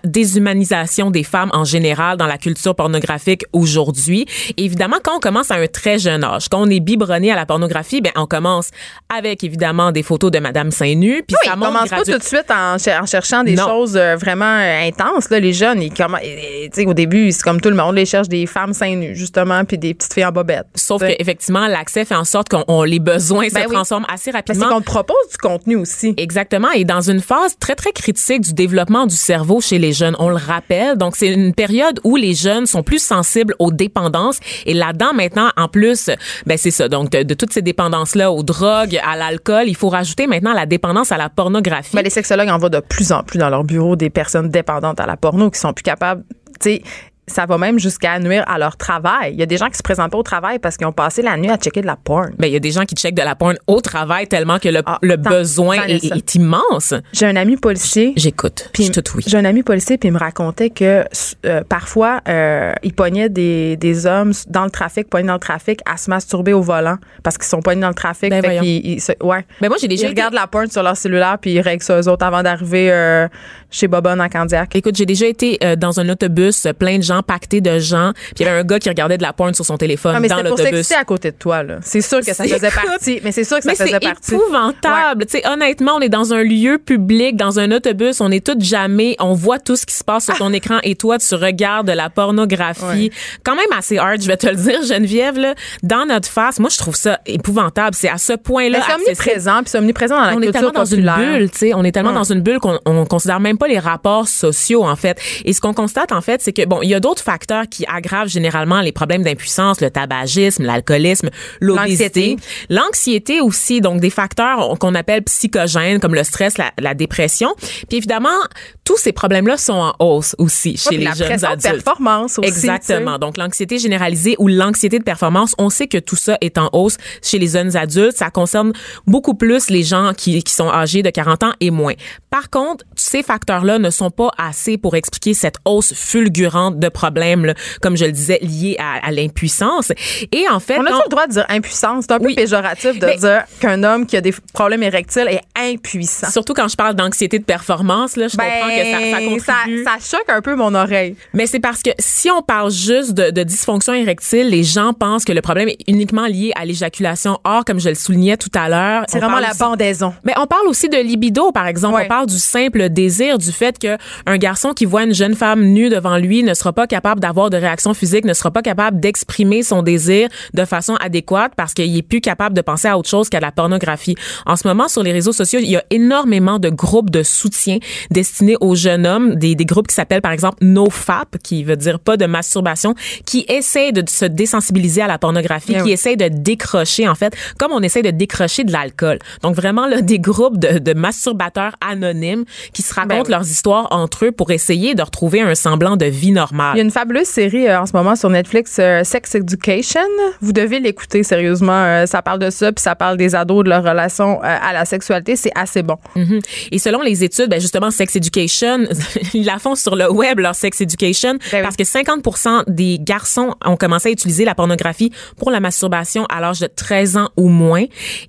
déshumanisation des femmes en général dans la culture pornographique aujourd'hui. Évidemment, quand on commence à un très jeune âge, quand on est biberonné à la pornographie, ben on commence avec évidemment des photos de Madame seins nus, puis Oui, ça monte commencent pas tout de suite en, cher- en cherchant des Non. choses euh, vraiment euh, intenses. Là, les jeunes, ils commen- et- et, tu sais, au début, c'est comme tout le monde, ils cherchent des femmes seins nus, justement, puis des petites filles en bobette. Sauf Tu sais. qu'effectivement, l'accès fait en sorte qu'on on- les besoins Ben se oui. transforment assez c'est rapidement. qu'on te propose du contenu aussi. Exactement. Et dans une phase très, très critique du développement du cerveau chez les jeunes, on le rappelle. Donc, c'est une période où les jeunes sont plus sensibles aux dépendances. Et là-dedans, maintenant, en plus, ben, c'est ça. Donc, de, toutes ces dépendances-là, aux drogues, à l'alcool, il faut rajouter maintenant la dépendance à la pornographie. Ben, les sexologues en voient de plus en plus dans leur bureau des personnes dépendantes à la porno qui sont plus capables, tu sais, ça va même jusqu'à nuire à leur travail. Il y a des gens qui se présentent pas au travail parce qu'ils ont passé la nuit à checker de la porn. Ben, il y a des gens qui checkent de la porn au travail tellement que le, Ah, le tant- besoin tant est, immense. J'ai un ami policier. J'écoute. Puis Je te oui. J'ai un ami policier puis il me racontait que euh, parfois euh, il pognait des, des hommes dans le trafic, pognés dans le trafic à se masturber au volant parce qu'ils sont pognés dans le trafic. Ben fait ils se- ouais. Ben, moi, j'ai déjà Ils été- regardent la porn sur leur cellulaire puis ils règlent ça eux autres avant d'arriver euh, chez Bobonne en Candiac. Écoute, j'ai déjà été euh, dans un autobus, euh, plein de gens, pactés de gens, puis il y avait un gars qui regardait de la porn sur son téléphone Ah, mais dans pour l'autobus. s'exciter à côté de toi là. C'est sûr que ça faisait partie. Mais c'est sûr que ça Mais faisait partie. épouvantable. Tu sais, honnêtement, on est dans un lieu public, dans un autobus, on est toutes jamais, on voit tout ce qui se passe sur ton écran et toi, tu regardes de la pornographie. Ouais. Quand même assez hard, je vais te le dire, Geneviève, là, dans notre face. Moi, je trouve ça épouvantable. C'est à ce point-là. C'est omniprésent puis c'est omniprésent dans la on est culture tellement dans une bulle, tu sais, on est tellement Ouais. dans une bulle qu'on on considère même pas les rapports sociaux en fait. Et ce qu'on constate en fait, c'est que bon, il y a d'autres facteurs qui aggravent généralement les problèmes d'impuissance, le tabagisme, l'alcoolisme, l'obésité, L'anxiété. l'anxiété aussi, donc des facteurs qu'on appelle psychogènes comme le stress, la, la dépression. Puis évidemment, tous ces problèmes-là sont en hausse aussi chez les la jeunes adultes. performance aussi. Exactement. Donc, l'anxiété généralisée ou l'anxiété de performance, on sait que tout ça est en hausse chez les jeunes adultes. Ça concerne beaucoup plus les gens qui, qui sont âgés de 40 ans et moins. Par contre, ces facteurs-là ne sont pas assez pour expliquer cette hausse fulgurante de problèmes, là, comme je le disais, liés à, à l'impuissance. Et en fait, On a quand- le droit de dire impuissance? C'est un peu Oui. péjoratif de Mais- dire qu'un homme qui a des problèmes érectiles est impuissant. surtout quand je parle d'anxiété de performance, là, je comprends que ça, ça Ben, contribue. ça, ça choque un peu mon oreille. Mais c'est parce que si on parle juste de, de dysfonction érectile, les gens pensent que le problème est uniquement lié à l'éjaculation. Or, comme je le soulignais tout à l'heure, C'est vraiment la aussi- bandaison. Mais on parle aussi de libido, par exemple. Ouais. On parle du simple désir, du fait que un garçon qui voit une jeune femme nue devant lui ne sera pas capable d'avoir de réaction physique, ne sera pas capable d'exprimer son désir de façon adéquate parce qu'il est plus capable de penser à autre chose qu'à la pornographie. En ce moment, sur les réseaux sociaux, il y a énormément de groupes de soutien destinés aux jeunes hommes, des, des groupes qui s'appellent par exemple NoFap, qui veut dire pas de masturbation, qui essayent de se désensibiliser à la pornographie, Bien qui essayent de décrocher en fait, comme on essaie de décrocher de l'alcool. Donc vraiment là, des groupes de, de masturbateurs anonymes qui se racontent Ben oui. leurs histoires entre eux pour essayer de retrouver un semblant de vie normale. Il y a une fabuleuse série euh, en ce moment sur Netflix, euh, Sex Education. Vous devez l'écouter sérieusement. Euh, ça parle de ça, puis ça parle des ados, de leur relation à la sexualité. C'est assez bon. Mhm. Et selon les études, ben justement, Sex Education, *laughs* ils la font sur le web, leur Sex Education, Ben oui. parce que 50% des garçons ont commencé à utiliser la pornographie pour la masturbation à l'âge de 13 ans ou moins.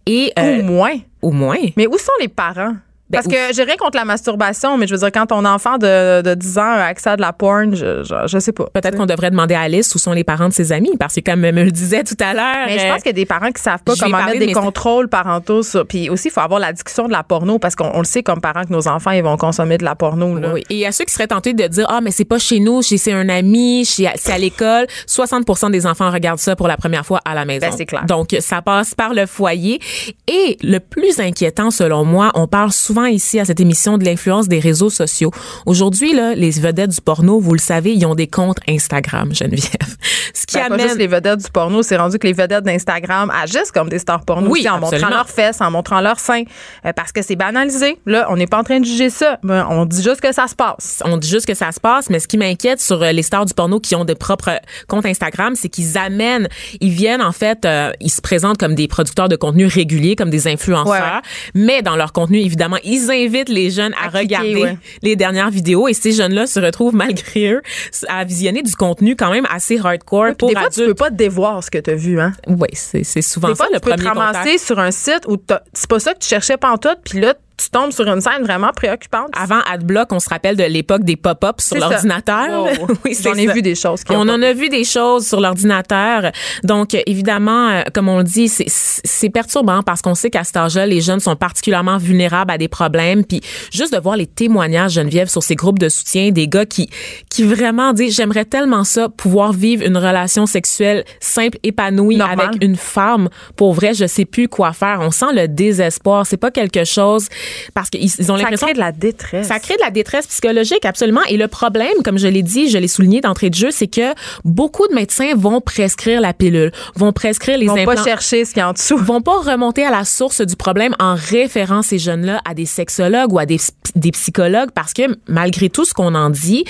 Et, Au moins. au moins. Mais où sont les parents? Ben, Parce que j'ai rien contre la masturbation, mais je veux dire, quand ton enfant de, de 10 ans a accès à de la porn, je, je, je sais pas. Peut-être qu'on devrait demander à Alice où sont les parents de ses amis, parce que comme elle me le disait tout à l'heure. Mais je euh, pense qu'il y a des parents qui savent pas comment mettre de des contrôles parentaux sur. Puis aussi, il faut avoir la discussion de la porno parce qu'on on le sait comme parents que nos enfants ils vont consommer de la porno. Là. Oui. Et à ceux qui seraient tentés de dire ah mais c'est pas chez nous, c'est un ami, c'est à l'école, 60% des enfants regardent ça pour la première fois à la maison. Ben, c'est clair. Donc ça passe par le foyer et le plus inquiétant selon moi, on parle souvent ici à cette émission de l'influence des réseaux sociaux. Aujourd'hui là, les vedettes du porno, vous le savez, ils ont des comptes Instagram, Geneviève. *laughs* Ce qui Ben, pas amène juste les vedettes du porno, c'est rendu que les vedettes d'Instagram agissent comme des stars porno Oui, aussi, en absolument. montrant leurs fesses, en montrant leurs seins, euh, parce que c'est banalisé. Là, on n'est pas en train de juger ça, mais on dit juste que ça se passe. on dit juste que ça se passe, mais ce qui m'inquiète sur euh, les stars du porno qui ont de propres comptes Instagram, c'est qu'ils amènent, ils viennent en fait, euh, ils se présentent comme des producteurs de contenu réguliers, comme des influenceurs, Ouais, ouais. mais dans leur contenu, évidemment, ils invitent les jeunes à, À cliquer, regarder ouais. les dernières vidéos et ces jeunes-là se retrouvent malgré eux à visionner du contenu quand même assez hardcore Puis pour des fois, tu peux adultes. pas dévoir ce que tu as vu. Hein? Oui, c'est souvent Des fois, ça le tu peux te premier contact. ramasser sur un site où c'est pas ça que tu cherchais pantoute, puis là, tu tombes sur une scène vraiment préoccupante. Avant AdBlock, on se rappelle de l'époque des pop-ups sur l'ordinateur. Wow. *laughs* oui, c'est J'en ai vu des choses. qui On en a vu des choses sur l'ordinateur. Donc, évidemment, euh, comme on le dit, c'est- perturbant parce qu'on sait qu'à cet âge-là, les jeunes sont particulièrement vulnérables à des problèmes. Puis, juste de voir les témoignages, Geneviève, sur ces groupes de soutien, des gars qui, qui vraiment disent, j'aimerais tellement ça, pouvoir vivre une relation sexuelle simple, épanouie avec une femme. Pour vrai, je sais plus quoi faire. On sent le désespoir. C'est pas quelque chose parce qu'ils ils ont Ça l'impression crée de la détresse. ça crée de la détresse psychologique, absolument. Et le problème, comme je l'ai dit, je l'ai souligné d'entrée de jeu, c'est que beaucoup de médecins vont prescrire la pilule, vont prescrire les Ils vont implants pas chercher ce qu'il y a en dessous. vont pas remonter à la source du problème en référant ces jeunes-là à des sexologues ou à des, des psychologues parce que malgré tout ce qu'on en dit,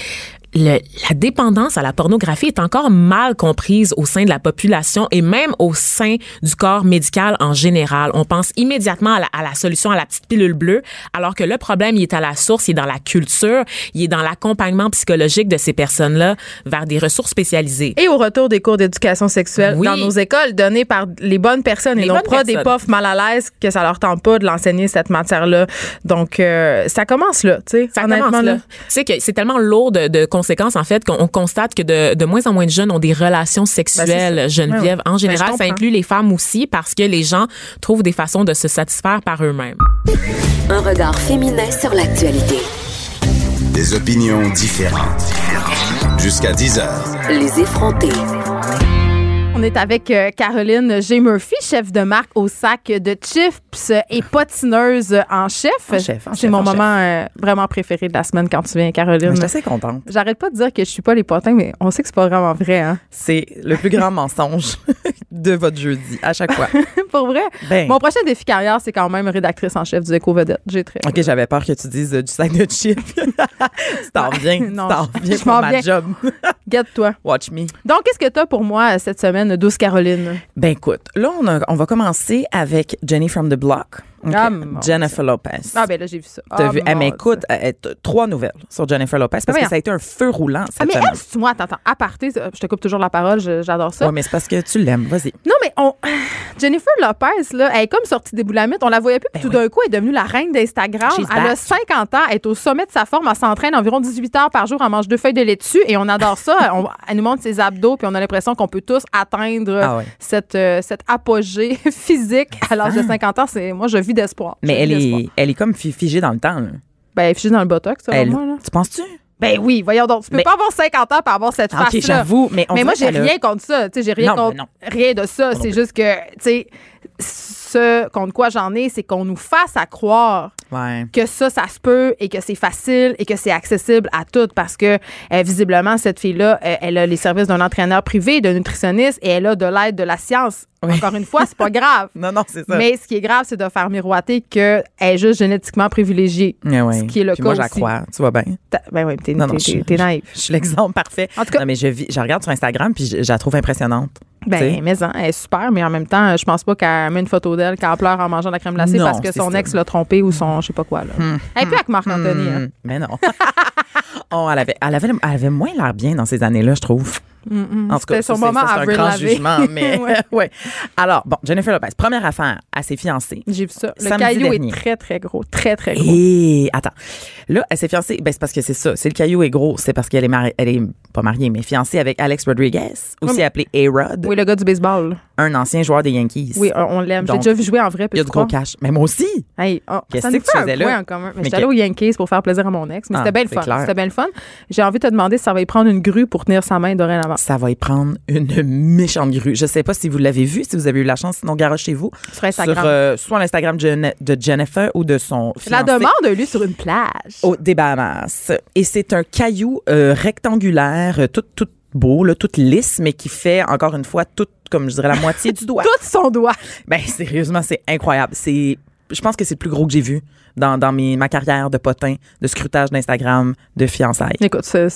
le- la dépendance à la pornographie est encore mal comprise au sein de la population et même au sein du corps médical en général. On pense immédiatement à la, à la solution à la petite pilule bleue, alors que le problème, il est à la source, il est dans la culture, il est dans l'accompagnement psychologique de ces personnes-là vers des ressources spécialisées. Et au retour des cours d'éducation sexuelle Oui. dans nos écoles donnés par les bonnes personnes et Les non bonnes pas des profs mal à l'aise que ça leur tente pas de l'enseigner cette matière-là. Donc euh, ça commence là, tu sais. Ça honnêtement, commence là. là. Tu sais que c'est tellement lourd de, de en fait qu'on on constate que de, de moins en moins de jeunes ont des relations sexuelles, Ben, c'est ça. Geneviève. En général, Ben, je ça inclut les femmes aussi parce que les gens trouvent des façons de se satisfaire par eux-mêmes. Un regard féminin sur l'actualité. Des opinions différentes. Jusqu'à 10 heures. Les effrontés. On est avec euh, Caroline G. Murphy, chef de marque au sac de chips et patineuse en chef. En chef, en C'est mon en moment euh, vraiment préféré de la semaine quand tu viens, Caroline. Je suis assez contente. J'arrête pas de dire que je suis pas les potins, mais on sait que c'est pas vraiment vrai, hein. C'est le plus grand mensonge *laughs* de votre jeudi, à chaque fois. *laughs* Pour vrai? Ben, Mon prochain défi carrière, c'est quand même rédactrice en chef du Éco Vedette. J'ai très. OK, j'avais peur que tu dises euh, du sac de chips. *laughs* tu t'en viens, tu Non, t'en viens je pour m'en ma viens. job. Guette-toi. Watch me. Donc, qu'est-ce que tu as pour moi cette semaine, douce Caroline? Ben écoute, là, on, on va commencer avec Jenny from the Block. Ah, Jennifer Lopez. Ah, ben là, j'ai vu ça. T'as Ah, vu? Eh, mon mais Dieu. écoute, euh, t- trois nouvelles sur Jennifer Lopez parce que ça a été un feu roulant Ah, mais semaine. elle, moi, attends, attends, aparté, ça, je te coupe toujours la parole, j'adore ça. Ouais, mais c'est parce que tu l'aimes. Vas-y. Non, mais on... *sighs* Jennifer Lopez, là, elle est comme sortie des boulamites. On la voyait plus. puis tout d'un coup, elle est devenue la reine d'Instagram. Ben Elle a back. 50 ans. Elle est au sommet de sa forme. Elle s'entraîne environ 18 heures par jour. Elle mange deux feuilles de laitue et on adore ça. *laughs* On- elle nous montre ses abdos puis on a l'impression qu'on peut tous atteindre Ah cette, euh, cette apogée *laughs* physique à l'âge de 50 ans. C'est, moi, je vis d'espoir. Mais elle est, elle est comme fi- figée dans le temps. là. Ben, elle est figée dans le botox, selon Elle- moi. Là. tu penses-tu? Ben oui, voyons donc. Tu peux Mais- pas avoir 50 ans pour avoir cette Ok, face-là. j'avoue, mais on mais moi, j'ai a- rien contre ça. Tu sais, j'ai rien Non, contre non. rien de ça. C'est juste que, tu sais, ce contre quoi j'en ai, c'est qu'on nous fasse à croire Ouais. que ça, ça se peut et que c'est facile et que c'est accessible à toutes parce que euh, visiblement, cette fille-là, euh, elle a les services d'un entraîneur privé, d'un nutritionniste et elle a de l'aide de la science. Oui. Encore une fois, c'est pas grave. *laughs* Non, non, c'est ça. Mais ce qui est grave, c'est de faire miroiter qu'elle est juste génétiquement privilégiée. Ouais, ouais. Ce qui est le Puis cas moi, crois. Tu vois bien? Ben oui, t'es, t'es- je- suis l'exemple parfait. En tout cas- non, mais je, vis, je regarde sur Instagram puis je, je la trouve impressionnante. Ben, mais hein, elle est super, mais en même temps, je pense pas qu'elle met une photo d'elle quand elle pleure en mangeant de la crème glacée Non, parce que son ça. ex l'a trompée ou son je sais pas quoi. Là. Elle est plus avec Marc-Anthony. hein. Hmm, Mais non. *laughs* oh, elle avait, elle, avait, elle avait moins l'air bien dans ces années-là, je trouve. En tout cas, c'est- un grand jugement, *laughs* mais Ouais. *laughs* ouais. Alors, bon, Jennifer Lopez, première affaire à ses fiancés. J'ai vu ça. Le caillou dernier. est très, très gros. Très, très gros. Et attends, là, elle s'est fiancée. Ben c'est parce que c'est ça. C'est le caillou est gros. C'est parce qu'elle est mariée, elle est pas mariée, mais fiancée avec Alex Rodriguez, aussi Oui. appelé A-Rod, Oui, le gars du baseball. Un ancien joueur des Yankees. Oui, on l'aime. J'ai déjà vu jouer en vrai. Il y a du gros cash. Mais moi aussi. Hey, oh, Qu'est-ce que tu faisais là? en commun. Mais Mais J'étais allée aux Yankees pour faire plaisir à mon ex, mais Ah, c'était bien le fun. C'était bien le fun. J'ai envie de te demander si ça va y prendre une grue pour tenir sa main dorénavant. Ça va y prendre une méchante grue. Je sais pas si vous l'avez vu, si vous avez eu la chance, sinon garochez-vous. Sur Instagram. Sur, euh, soit l'Instagram de Jen- de Jennifer ou de son La fiancé. demande a eu lieu sur une plage. au, des Bahamas. Et c'est un caillou euh, rectangulaire, euh, tout, tout beau, là, tout lisse, mais qui fait, encore une fois, tout, comme je dirais, la moitié du doigt. *laughs* Tout son doigt. Ben, sérieusement, c'est incroyable. C'est, je pense que c'est le plus gros que j'ai vu dans, dans mes, ma carrière de potin, de scrutage d'Instagram, de fiançailles. Écoute, c'est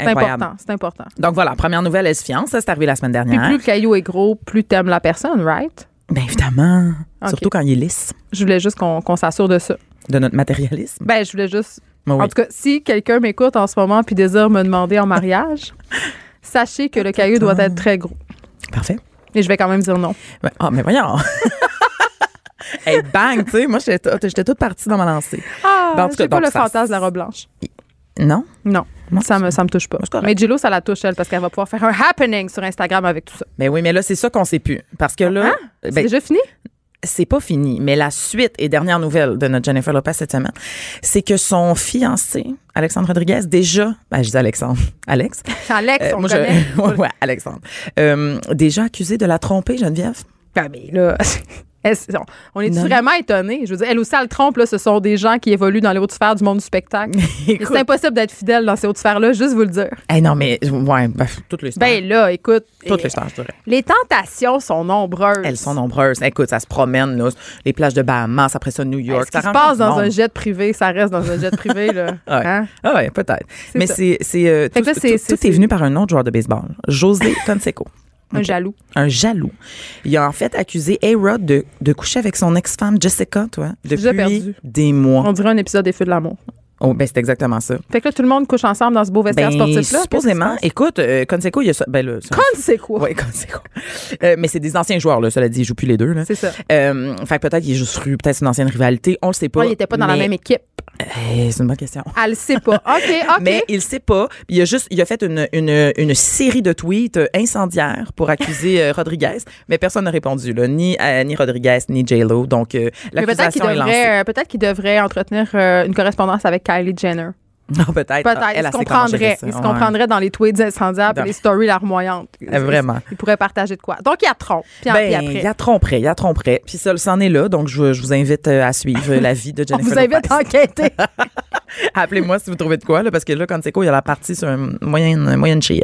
incroyable. important. C'est important. Donc voilà, première nouvelle, elle se fiance. Ça, c'est arrivé la semaine Puis dernière. plus le caillou est gros, plus t'aimes la personne, right? Ben évidemment. Surtout quand il est lisse, Je voulais juste qu'on qu'on s'assure de ça. de notre matérialisme. Ben, je voulais juste. Ben oui. En tout cas, si quelqu'un m'écoute en ce moment puis désire me demander en mariage, *laughs* sachez que le caillou doit être très gros. Parfait. Et je vais quand même dire non. Ben, Ah, mais voyons. *laughs* hey, bang, tu sais, moi, j'étais j'étais toute partie dans ma lancée. Ah, Ben, en tout cas, j'ai pas donc, le ça- fantasme de la robe blanche. Non? Non, Non, ça me, ça me touche pas. Mais Gillo, ça la touche, elle, parce qu'elle va pouvoir faire un happening sur Instagram avec tout ça. Ben oui, mais là, c'est ça qu'on sait plus. Parce que là, C'est ben, déjà fini? C'est pas fini. Mais la suite et dernière nouvelle de notre Jennifer Lopez cette semaine, c'est que son fiancé, Alexandre Rodriguez, déjà, ben, je dis Alexandre, *laughs* Alex. *laughs* Alex, Euh, on moi, connaît. je, ouais, *laughs* ouais, Alexandre. Euh, déjà accusé de la tromper, Geneviève? Ben, mais là, est-ce- on- est vraiment étonnés? Je veux dire, elle aussi, elle le trompe, là, ce sont des gens qui évoluent dans les hautes sphères du monde du spectacle. *laughs* C'est impossible d'être fidèle dans ces hautes sphères-là, juste vous le dire. Eh non, mais, ouais, ben, toutes les stars. Ben là, écoute. toutes les stars, je dirais. Les tentations sont nombreuses. Elles sont nombreuses. Écoute, ça se promène, là, les plages de Bahamas, après ça, New Hey, York. Ça se passe dans un jet privé, ça reste dans un jet privé, là. *laughs* Ouais. Hein? Ah ouais, peut-être. C'est Mais ça. c'est, c'est, euh, tout, tout- c'est- tout c'est- est venu par un autre joueur de baseball, José Canseco. Un jaloux. Un jaloux. Il a en fait accusé A-Rod de, de coucher avec son ex-femme Jessica, toi, depuis perdu. des mois. On dirait un épisode des Feux de l'amour. Oh, ben c'est exactement ça. Fait que là, tout le monde couche ensemble dans ce beau vestiaire Ben, sportif-là. supposément, écoute, euh, Canseco, il y a ça. Ben là, ça- Con, c'est quoi? Ouais, Canseco. Euh, mais c'est des anciens joueurs, là. Cela dit, ils jouent plus les deux, là. C'est ça. Euh, fait que peut-être qu'il est juste peut-être une ancienne rivalité, on le sait pas. Ouais, il était pas dans la même équipe. Eh, c'est une bonne question. Elle le sait pas. *laughs* OK, OK. Mais il sait pas. Il a juste, il a fait une, une, une série de tweets euh, incendiaires pour accuser euh, Rodriguez, mais personne n'a répondu là, ni euh, ni Rodriguez ni J Lo. Donc euh, Mais peut-être qu'il l'accusation est lancée. devrait, euh, peut-être qu'il devrait entretenir euh, une correspondance avec Kylie Jenner. Non, peut-être. Peut-être. Se sait comment gérer comprendrait. ça. Il se Ouais. comprendrait dans les tweets incendiaires et les stories larmoyantes. Euh, vraiment. Il pourrait partager de quoi. Donc, il y a trompe. Puis, Ben, après. il y a tromperait, il y a tromperait. Puis ça, c'en est là. Donc, je, je vous invite euh, à suivre la vie de On Jennifer vous invite Lopez. à enquêter. *laughs* *laughs* Appelez-moi si vous trouvez de quoi, là, parce que là, quand c'est quoi, il y a la partie sur une moyenne, moyenne cheer.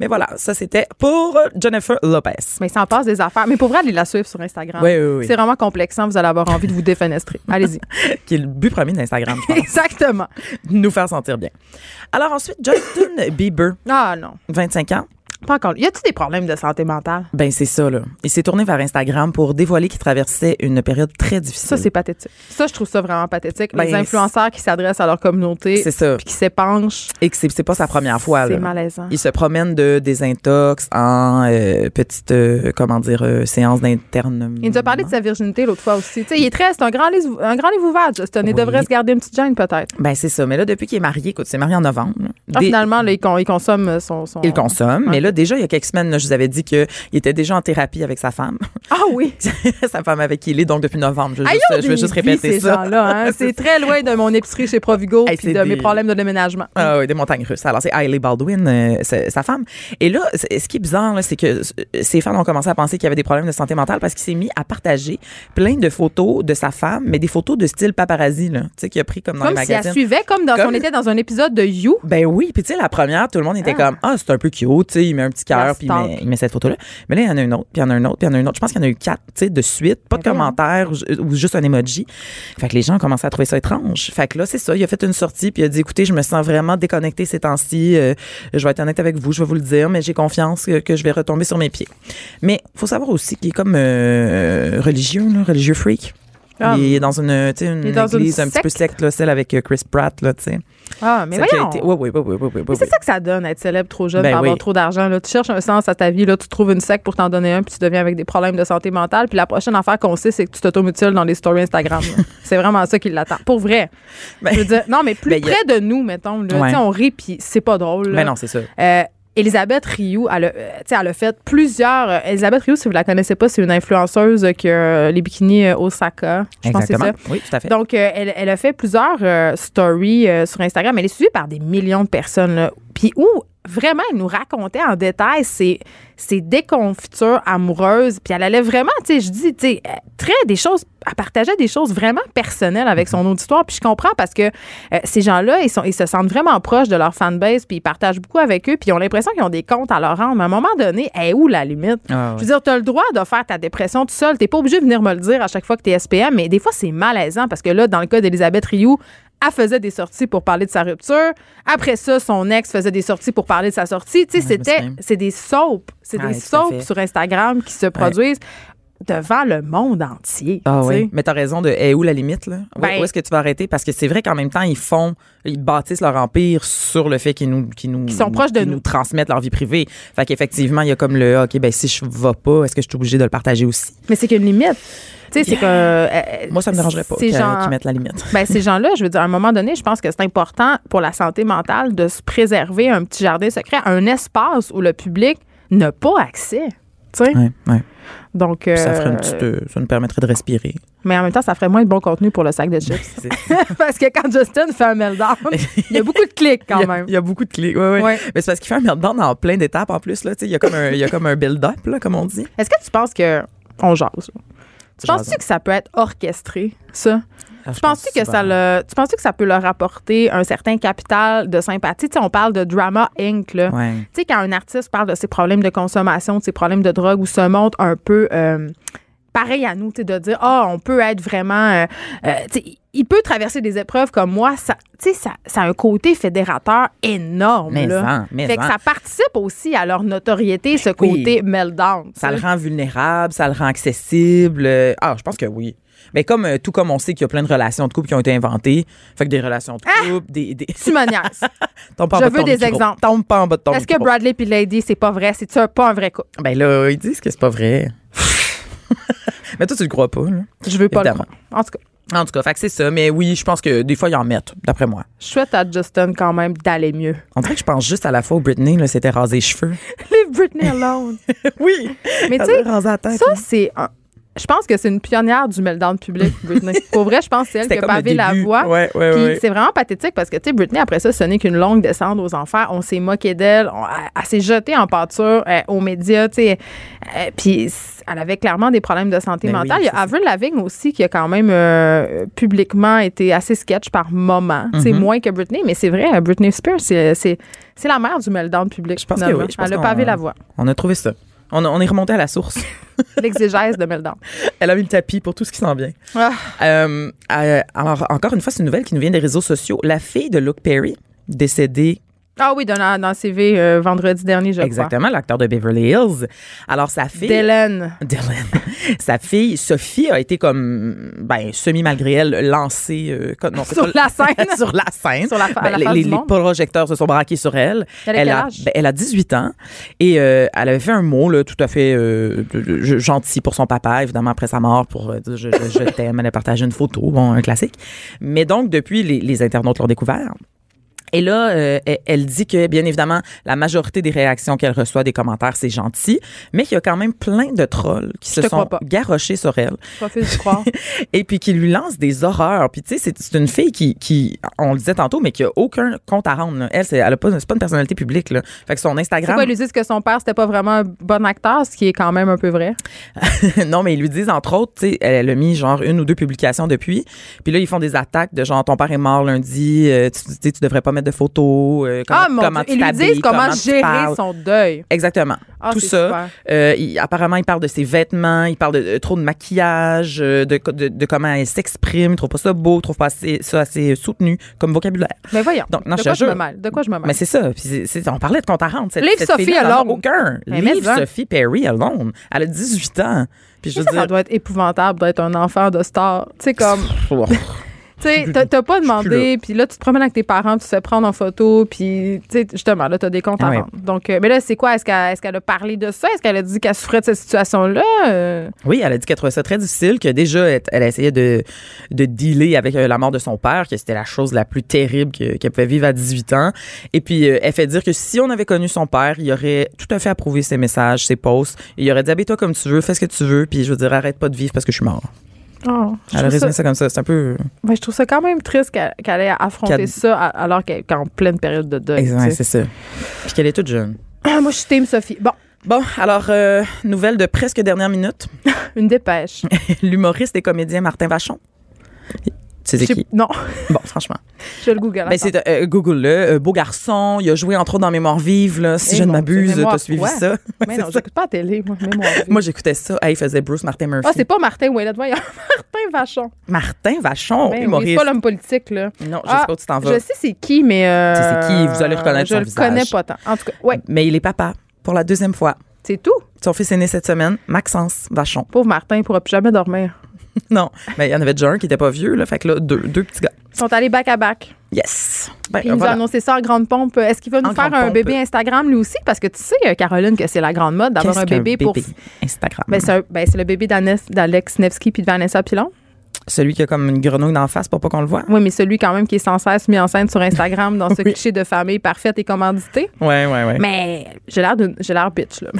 Mais voilà, ça, c'était pour Jennifer Lopez. Mais ça en passe des affaires. Mais pour vrai, allez la suivre sur Instagram. Oui, oui, oui. C'est vraiment complexant. Vous allez avoir envie de vous défenestrer. Allez-y. *laughs* Qui est le but premier d'Instagram, je pense. Exactement. nous faire sentir bien. Alors ensuite, Justin Bieber, Ah non. 25 ans, Pas encore. Y a-t-il des problèmes de santé mentale? Ben c'est ça là. Il s'est tourné vers Instagram pour dévoiler qu'il traversait une période très difficile. Ça, c'est pathétique. Ça, je trouve ça vraiment pathétique. Les Ben, influenceurs qui s'adressent à leur communauté, C'est ça. puis qui s'épanchent, Et que c'est c'est pas sa première fois c'est là. malaisant. Il se promène de désintox en euh, petite euh, comment dire euh, séance d'interne. Il nous a parlé de sa virginité l'autre fois aussi. Tu sais, il est très, c'est un grand livre, un grand livre ouvert, Justin. Il Oui. devrait se garder une petite gêne, peut-être. Ben c'est ça. Mais là depuis qu'il est marié, écoute, c'est marié en novembre. Ah, finalement, là, il, con- il consomme son. son... il consomme, mais là déjà il y a quelques semaines, là, je vous avais dit qu'il était déjà en thérapie avec sa femme, Ah oui. *laughs* sa femme avec qui il est donc depuis novembre. Je veux juste, je veux juste répéter ça. Hein? *laughs* C'est très loin de mon épicerie chez Provigo Hey, puis c'est de mes problèmes de déménagement. Ah oui, des montagnes russes. Alors, c'est Hailey Baldwin, euh, sa femme. Et là, ce qui est bizarre, c'est que ses fans ont commencé à penser qu'il y avait des problèmes de santé mentale parce qu'il s'est mis à partager plein de photos de sa femme, mais des photos de style paparazzi, là. Tu sais, qu'il a pris comme dans Comme les si elle magazines. suivait, comme dans, Comme- on était dans un épisode de You. Ben oui, puis tu sais la première, tout le monde était Ah. comme ah c'est un peu cute, tu sais, il met un petit cœur puis il met, il met cette photo là. Mais là il y en a une autre, puis il y en a une autre, puis il y en a une autre. Je pense qu'il y en a eu quatre, tu sais, de suite, pas de commentaires ou, ou juste un emoji. Fait que les gens ont commencé à trouver ça étrange. Fait que là c'est ça, il a fait une sortie puis il a dit écoutez, je me sens vraiment déconnecté ces temps-ci, Euh, je vais être honnête avec vous, je vais vous le dire, mais j'ai confiance que, que je vais retomber sur mes pieds. Mais faut savoir aussi qu'il est comme euh, religieux, là, religieux freak. Ah. il est dans une, sais, une est dans une église un petit peu secte? là, celle avec euh, Chris Pratt, là, tu sais. Ah, mais voyons. été- Oui, oui, oui, oui, oui, oui, Mais oui. c'est ça que ça donne, être célèbre trop jeune, Ben pour avoir trop d'argent. Là. Tu cherches un sens à ta vie, là, tu trouves une secte pour t'en donner un, puis tu deviens avec des problèmes de santé mentale. Puis la prochaine affaire qu'on sait, c'est que tu t'automutiles dans les stories Instagram. là. *laughs* c'est vraiment ça qui l'attend. Pour vrai. Ben- Je veux dire, non, mais plus *laughs* Ben, a- près de nous, mettons. Là, Ouais. On rit, puis c'est pas drôle. là. Ben non, c'est ça. Euh, Elisabeth Rioux, elle a, euh, tu sais, elle a fait plusieurs. euh, Elisabeth Rioux, si vous la connaissez pas, c'est une influenceuse qui a euh, les bikinis Osaka. Je pense que c'est ça. Exactement. Oui, tout à fait. Donc, elle, elle a fait plusieurs euh, stories euh, sur Instagram. Elle est suivie par des millions de personnes. là. Puis où vraiment, elle nous racontait en détail ses, ses déconfitures amoureuses. Puis elle allait vraiment, tu sais, je dis, tu sais, euh, très des choses, elle partageait des choses vraiment personnelles avec son auditoire. Puis je comprends parce que euh, ces gens-là, ils, sont, ils se sentent vraiment proches de leur fanbase. Puis ils partagent beaucoup avec eux. Puis ils ont l'impression qu'ils ont des comptes à leur rendre. Mais à un moment donné, elle est où la limite? Ah, Je veux dire, tu as le droit de faire ta dépression tout seul. Tu pas obligé de venir me le dire à chaque fois que tu es SPM, mais des fois, c'est malaisant parce que là, dans le cas d'Elisabeth Rioux, elle faisait des sorties pour parler de sa rupture. Après ça, son ex faisait des sorties pour parler de sa sortie. Tu sais, Ouais, c'était, c'est des soaps. C'est Ouais, des soaps sur Instagram qui se produisent devant le monde entier. Ah oui, mais t'as raison de est où la limite là? Où- Ben- Où est-ce que tu vas arrêter? Parce que c'est vrai qu'en même temps ils font, ils bâtissent leur empire sur le fait qu'ils nous, qu'ils nous, Qu'ils sont proches de nous. nous transmettent leur vie privée. Fait qu'effectivement il y a comme le ok ben si je vais pas, est-ce que je suis obligé de le partager aussi? Mais c'est qu'il y a une limite. Tu sais, c'est que. euh, Moi ça me dérangerait pas Ces qu'ils gens- qu'ils mettent la limite. Ben, ces gens-là, je veux dire, à un moment donné, je pense que c'est important pour la santé mentale de se préserver un petit jardin secret, un espace où le public n'a pas accès. Tu sais? Ouais, ouais. Donc, Ça ferait euh, euh, ça nous permettrait de respirer. mais en même temps, ça ferait moins de bon contenu pour le sac de chips. *laughs* *laughs* Parce que quand Justin fait un meltdown, il y a beaucoup de clics *laughs* il, quand y a, même. il y a beaucoup de clics. Ouais. Ouais. Mais c'est parce qu'il fait un meltdown en plein d'étapes en plus là. Il y a comme un, il y a comme un build-up comme on dit. Est-ce que tu penses que. On jase. là. Tu Jasons. penses-tu que ça peut être orchestré, ça? Ah, je Tu penses-tu que souvent. ça le, tu penses que ça peut leur apporter un certain capital de sympathie? Tu sais, on parle de Drama Inc. Là. Ouais. Tu sais, quand un artiste parle de ses problèmes de consommation, de ses problèmes de drogue ou se montre un peu euh, pareil à nous, tu sais, de dire, ah, on peut être vraiment. euh, euh, tu sais, il peut traverser des épreuves comme moi. Ça, ça, ça a un côté fédérateur énorme. Mais là. en, mais fait que en. ça participe aussi à leur notoriété, ce oui. côté meltdown. Ça le rend vulnérable, ça le rend accessible. Ah, je pense que oui. Mais comme euh, tout comme on sait qu'il y a plein de relations de couple qui ont été inventées, fait que des relations de couple, des, des... *laughs* Tu me niaises. *laughs* Tombe pas en Je de veux ton des micro. exemples. Tombe pas en bas de ton Est-ce que. Bradley puis Lady, c'est pas vrai? C'est-tu pas un vrai couple? Ben là, ils disent que c'est pas vrai. *laughs* Mais toi, tu le crois pas, là. Je veux pas Évidemment. le croire. En tout cas, En tout cas, fait que c'est ça. Mais oui, je pense que des fois, ils en mettent, d'après moi. je souhaite à Justin quand même d'aller mieux. On dirait que je pense juste à la fois où Britney, là, s'était rasé les cheveux. Leave Britney alone. oui! Mais tu sais. Ça, là. c'est un- Je pense que c'est une pionnière du meltdown public, *laughs* Britney. Pour vrai, je pense que c'est elle qui a pavé la voie. Ouais, ouais, Puis ouais. c'est vraiment pathétique parce que, tu sais, Britney, après ça, ce n'est qu'une longue descente aux enfers. On s'est moqué d'elle. Elle, elle s'est jetée en pâture euh, aux médias, tu sais. Euh, puis elle avait clairement des problèmes de santé Ben oui, mentale. Il y a. Avril Lavigne aussi qui a quand même euh, publiquement été assez sketch par moment. C'est Mhm. moins que Britney, mais c'est vrai, Britney Spears, c'est- la mère du meltdown public. Je pense que finalement. oui, je pense Elle a pavé la voie. On a trouvé ça. On, a- on est remonté à la source. *laughs* L'exégèse de meltdown. Elle a mis le tapis pour tout ce qui s'en vient. Ah. Euh, euh, alors, encore une fois, c'est une nouvelle qui nous vient des réseaux sociaux. La fille de Luke Perry, décédée Ah oui, dans, dans le CV euh, vendredi dernier, je Exactement, l'acteur de Beverly Hills. Alors, sa crois. fille. Dylan. Dylan. *laughs* Sa fille, Sophie, a été comme, ben, semi malgré elle, lancée euh, *laughs* Sur la scène. sur la scène. Sur la Ben, les, projecteurs se sont braqués sur elle. Elle a quel a, âge? ben, elle a 18 ans et euh, elle avait fait un mot là, tout à fait gentil pour son papa, évidemment après sa mort, pour dire je, je- je t'aime. Elle a partagé une photo, bon, un classique. Mais donc depuis, les, les internautes l'ont découvert. Et là, euh, elle, dit que, bien évidemment, la majorité des réactions qu'elle reçoit, des commentaires, c'est gentil, mais qu'il y a quand même plein de trolls qui se sont garrochés sur elle Je croire. *laughs* et puis qui lui lancent des horreurs. Puis tu sais, c'est- une fille qui, qui, on le disait tantôt, mais qui a aucun compte à rendre. là. Elle, c'est, elle a pas, c'est pas une personnalité publique. Là. Fait que son Instagram, quoi, ils lui disent que son père, c'était pas vraiment un bon acteur, ce qui est quand même un peu vrai. *laughs* non, mais ils lui disent entre autres, tu sais, elle a mis genre une ou deux publications depuis. Puis là, ils font des attaques de genre ton père est mort lundi, euh, tu, tu devrais pas mettre de photos. euh, comment, ah, mon comment Dieu. tu Ils lui disent comment, gérer parles. son deuil. Exactement. Ah, Tout ça. Euh, il- apparemment, il parle de ses vêtements, il parle de, de trop de maquillage, euh, de, de, de comment elle s'exprime, il trouve pas ça beau, il trouve pas assez, ça assez soutenu comme vocabulaire. Mais voyons. Donc, non, de je quoi je me mêle? De quoi je me mêle? Mais c'est ça. Puis on parlait de compte à rendre. Cette, Leave cette Sophie alone. aucun. Mais Leave. Sophie Perry alone. Elle a 18 ans. Puis je veux ça, ça dire. doit être épouvantable d'être un enfant de star. Tu sais, comme. Tu sais, t'as- pas demandé, puis là, tu te promènes avec tes parents, tu te fais prendre en photo, puis, tu sais, justement, là, t'as des comptes à Ah rendre. Donc, euh, mais là, c'est quoi? Est-ce qu'elle est a parlé de ça? Est-ce qu'elle a dit qu'elle souffrait de cette situation-là? Euh, Oui, elle a dit qu'elle trouvait ça très difficile, que déjà, elle, a essayé de, de dealer avec euh, la mort de son père, que c'était la chose la plus terrible que- qu'elle pouvait vivre à 18 ans. Et puis, euh, elle fait dire que si on avait connu son père, il aurait tout à fait approuvé ses messages, ses posts. Il aurait dit, habille-toi comme tu veux, fais ce que tu veux, puis je veux dire, arrête pas de vivre parce que je suis mort. Oh, Elle a résumé ça, ça comme ça. C'est un peu. ben, je trouve ça quand même triste qu'elle qu'elle ait affronté ça alors qu'elle est en pleine période de deuil. Exact, c'est ça. Puis qu'elle est toute jeune. Ah, Moi, je suis Team Sophie. Bon, Bon, alors, euh, nouvelle de presque dernière minute. *laughs* une dépêche. *laughs* L'humoriste et comédien Martin Vachon. Tu sais Je sais- qui? Non, *laughs* Bon, franchement. je le google. Ben, c'est euh, Google-le. Euh, beau garçon. Il a joué entre autres dans Mémoire vive, là. Si Eh, je ne m'abuse, t'as suivi ça. *laughs* Ouais, Mais c'est non, j'écoute pas la télé, moi. Mémoire *laughs* vive. Moi, j'écoutais ça. Ah, il faisait Bruce Martin Murphy. Ah, c'est pas Martin Ouellet, voyons. Martin Vachon. Martin Vachon, Ben oui, humoriste. c'est pas l'homme politique, là. non, je Ah, sais pas où tu t'en vas. Je sais c'est qui, mais. euh, Tu sais c'est qui, vous allez reconnaître Je son le visage. connais pas tant. En tout cas, ouais, Mais il est papa pour la deuxième fois. c'est tout? Son fils est né cette semaine, Maxence Vachon. Pauvre Martin, il pourra plus jamais dormir. *laughs* Non, mais il y en avait déjà un qui était pas vieux, là. Fait que là, deux, deux petits gars. Ils sont allés back à back. Yes. Ben, Puis il nous a annoncé ça en grande pompe. Est-ce qu'il va nous En faire un pompe. bébé Instagram lui aussi? Parce que tu sais, euh, Caroline, que c'est la grande mode d'avoir un qu'un bébé, pour. Instagram? Ben, c'est ben, c'est le bébé d'Alex Nevsky puis de Vanessa Pilon. Celui qui a comme une grenouille d'en face pour pas qu'on le voit. Oui, mais celui quand même qui est sans cesse mis en scène sur Instagram dans *laughs* ce Oui. cliché de famille parfaite et commanditée. Ouais, ouais, ouais. Mais, j'ai l'air bitch, là.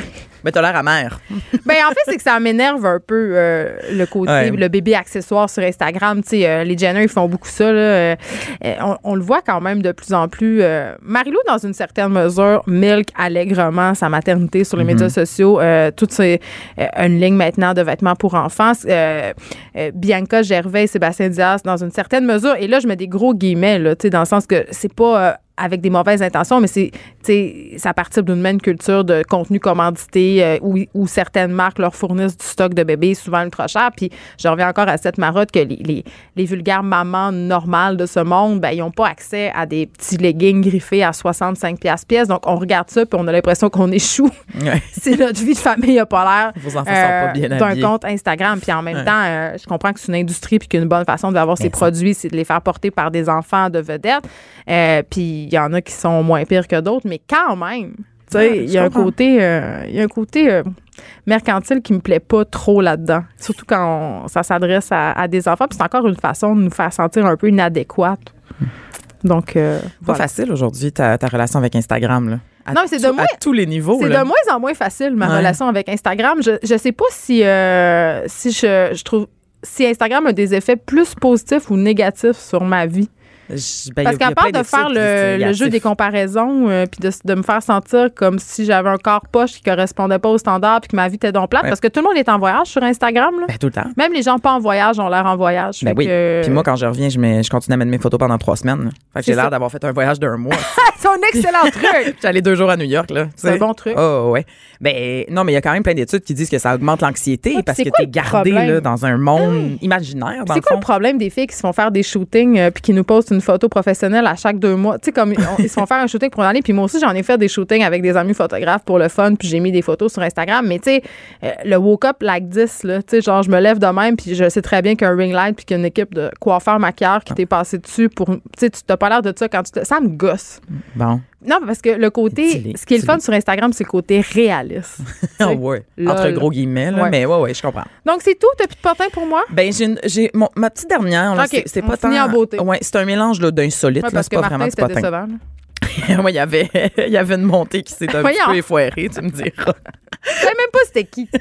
T'as l'air amère. *laughs* Ben en fait, c'est que ça m'énerve un peu euh, le côté Ouais. le bébé accessoire sur Instagram. Tu sais, euh, les Jenner ils font beaucoup ça. Là, euh, on, on le voit quand même de plus en plus. Marilou, dans une certaine mesure, milk allègrement sa maternité sur les Mm-hmm. médias sociaux. Euh, toute c'est une ligne maintenant de vêtements pour enfants. Bianca Gervais, et Sébastien Diaz, dans une certaine mesure. Et là, je mets des gros guillemets là, tu sais, dans le sens que c'est pas avec des mauvaises intentions, mais c'est, tu sais, c'est à partir d'une même culture de contenu commandité euh, où, où certaines marques leur fournissent du stock de bébés souvent ultra cher. Puis je reviens encore à cette marotte que les, les, les vulgaires mamans normales de ce monde, ben, ils n'ont pas accès à des petits leggings griffés à 65 pièces pièce. Donc on regarde ça puis on a l'impression qu'on échoue. Ouais. *laughs* c'est notre vie de famille a pas l'air Vos enfants sont pas bien d'un compte Instagram. Puis en même Ouais. temps, euh, je comprends que c'est une industrie puis qu'une bonne façon d'avoir ses ça. produits, c'est de les faire porter par des enfants de vedettes. Euh, puis il y en a qui sont moins pires que d'autres, mais quand même, tu sais, Ouais, il y a un côté, euh, il y a un côté euh, mercantile qui me plaît pas trop là-dedans. Surtout quand on- ça s'adresse à, à des enfants. Puis c'est encore une façon de nous faire sentir un peu inadéquates. Donc, euh, Pas voilà. facile aujourd'hui, ta, ta relation avec Instagram. Là. À Non, c'est de moins- À tous les niveaux. C'est de moins en moins facile, ma Ouais. relation avec Instagram. Je, je sais pas si, euh, si je, je trouve si Instagram a des effets plus positifs ou négatifs sur ma vie. Je- ben, Parce qu'à part de faire le, jeu des comparaisons, euh, puis de, de me faire sentir comme si j'avais un corps poche qui correspondait pas au standard, puis que ma vie était donc plate, Ouais. parce que tout le monde est en voyage sur Instagram. Là. Ben, tout le temps. Même les gens pas en voyage ont l'air en voyage. Ben oui. que- Puis moi, quand je reviens, je, mets, je continue à mettre mes photos pendant trois semaines. là. Fait que j'ai l'air d'avoir fait un voyage d'un mois. *laughs* c'est un excellent truc. *laughs* J'allais deux jours à New York, là. C'est un bon truc. Oh, ouais. Ben, non, mais il y a quand même plein d'études qui disent que ça augmente l'anxiété Ouais, parce que t'es le gardé là, dans un monde imaginaire, dans C'est quoi fond. le problème des filles qui se font faire des shootings euh, puis qui nous postent une une photo professionnelle à chaque deux mois. Tu sais, comme on- ils se font faire un shooting pour une année. Puis moi aussi, j'en ai fait des shootings avec des amis photographes pour le fun. Puis j'ai mis des photos sur Instagram. Mais tu sais, euh, le woke up like this, là, tu sais, genre, je me lève de même. Puis je sais très bien qu'un ring light, puis qu'il y a une équipe de coiffeurs maquilleurs qui t'est passé dessus pour. Tu sais, tu t'as pas l'air de ça quand tu te. Ça me gosse. Bon. Non, parce que le côté. Ce qui est le fun sur Instagram, c'est le côté réaliste. *laughs* Ah ouais. Entre gros guillemets, là, Ouais. mais ouais, ouais, je comprends. Donc, c'est tout. T'as plus de potin pour moi? Ben, j'ai, ma petite dernière, là, c'est, pas tant. en beauté. Ouais, c'est un mélange là, d'insolite, Ouais, là, parce c'est que pas Martin, vraiment du potin. décevant. *laughs* Ouais, il y avait, il y avait une montée qui s'est un Voyons. petit peu effoirée, tu me diras. Je savais même pas c'était qui. *laughs*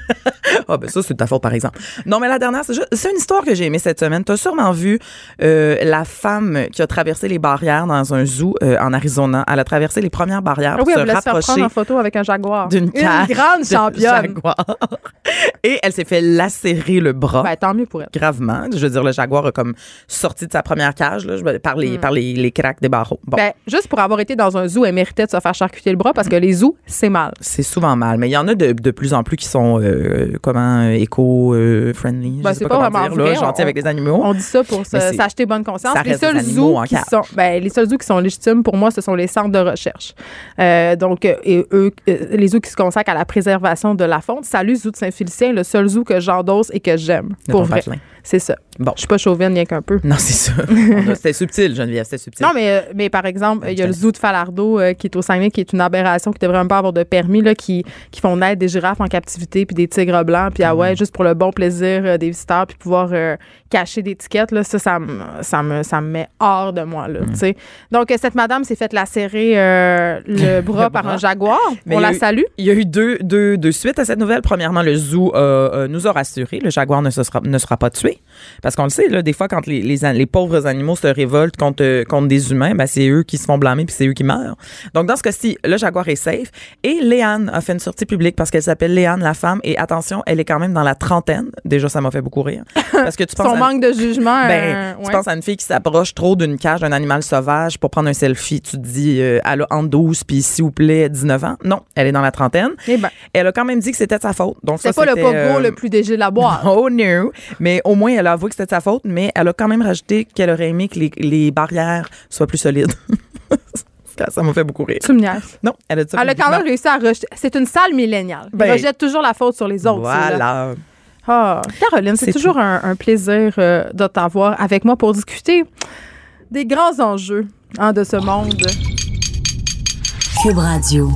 Ah, ben ça, c'est de ta faute, par exemple. Non, mais la dernière, c'est, juste- c'est une histoire que j'ai aimée cette semaine. Tu as sûrement vu euh, la femme qui a traversé les barrières dans un zoo euh, en Arizona. Elle a traversé les premières barrières Ah pour oui, elle se voulait se faire rapprocher prendre en photo avec un jaguar. d'une. Une grande de championne. jaguar. *laughs* Et elle s'est fait lacérer le bras. Ben, tant mieux pour elle. gravement. Je veux dire, le jaguar a comme sorti de sa première cage là, par, les, par les, les cracks des barreaux. Bon, Hmm. Ben, juste pour avoir été dans un zoo, elle méritait de se faire charcuter le bras parce que les zoos, c'est mal. c'est souvent mal. Mais il y en a de, de plus en plus qui sont, euh, comment, éco-friendly. Ben, c'est pas, vraiment dire, là, On- avec les animaux. On dit ça pour s'acheter bonne conscience. Les seuls zoos qui sont, ben, les seuls zoos qui sont légitimes pour moi, ce sont les centres de recherche. Euh, donc, euh, et eux, les zoos qui se consacrent à la préservation de la faune. Salut, zoo de Saint-Félicien, le seul zoo que j'endosse et que j'aime. Pour vrai. patelin. C'est ça. Bon. Je suis pas chauvine, rien qu'un peu. Non, c'est ça. *laughs* C'était subtil, Geneviève, c'était subtil. Non, mais, euh, mais par exemple, il y a le zoo de Falardeau euh, qui est au Saguenay, qui est une aberration, qui devrait même pas avoir de permis, là, qui, qui font naître des girafes en captivité, puis des tigres blancs, puis ah ouais, juste pour le bon plaisir euh, des visiteurs, puis pouvoir euh, cacher des tickets, là, ça, ça, me- ça, me, ça me met hors de moi, Mm. là, tu sais. Donc, cette madame s'est faite lacérer le *laughs* bras par bras. un jaguar. Mais On la eu- salue. Il y a eu deux, deux, deux suites à cette nouvelle. Premièrement, le zoo nous a rassuré. Le jaguar ne, se sera, ne sera pas tué. Parce qu'on le sait, là, des fois, quand les, les, pauvres animaux se révoltent contre, euh, contre des humains, ben, c'est eux qui se font blâmer puis c'est eux qui meurent. Donc, dans ce cas-ci, le jaguar est safe. Et Léane a fait une sortie publique parce qu'elle s'appelle Léane, la femme. Et attention, elle est quand même dans la trentaine. Déjà, ça m'a fait beaucoup rire. Parce que tu *laughs* penses Son à- manque de jugement. ben, euh, tu penses à une fille qui s'approche trop d'une cage d'un animal sauvage pour prendre un selfie. Tu te dis, euh, elle a entre 12 puis s'il vous plaît 19 ans. Non, elle est dans la trentaine. Eh ben, Elle a quand même dit que c'était de sa faute. Donc c'est pas le pogo euh, le plus léger de la boîte. *laughs* Oh no! Mais au moins, elle a avoué que c'était de sa faute, mais elle a quand même rajouté qu'elle aurait aimé que les, les barrières soient plus solides. *laughs* Ça- m'a fait beaucoup rire. Tu me niaises. Non, elle a dit ça Elle a quand même réussi à rejeter. C'est une salle milléniale. Elle Ben, rejette toujours la faute sur les autres. Voilà. Ah, Caroline, c'est C'est toujours un, un plaisir euh, de t'avoir avec moi pour discuter des grands enjeux hein, de ce monde. Cube Radio.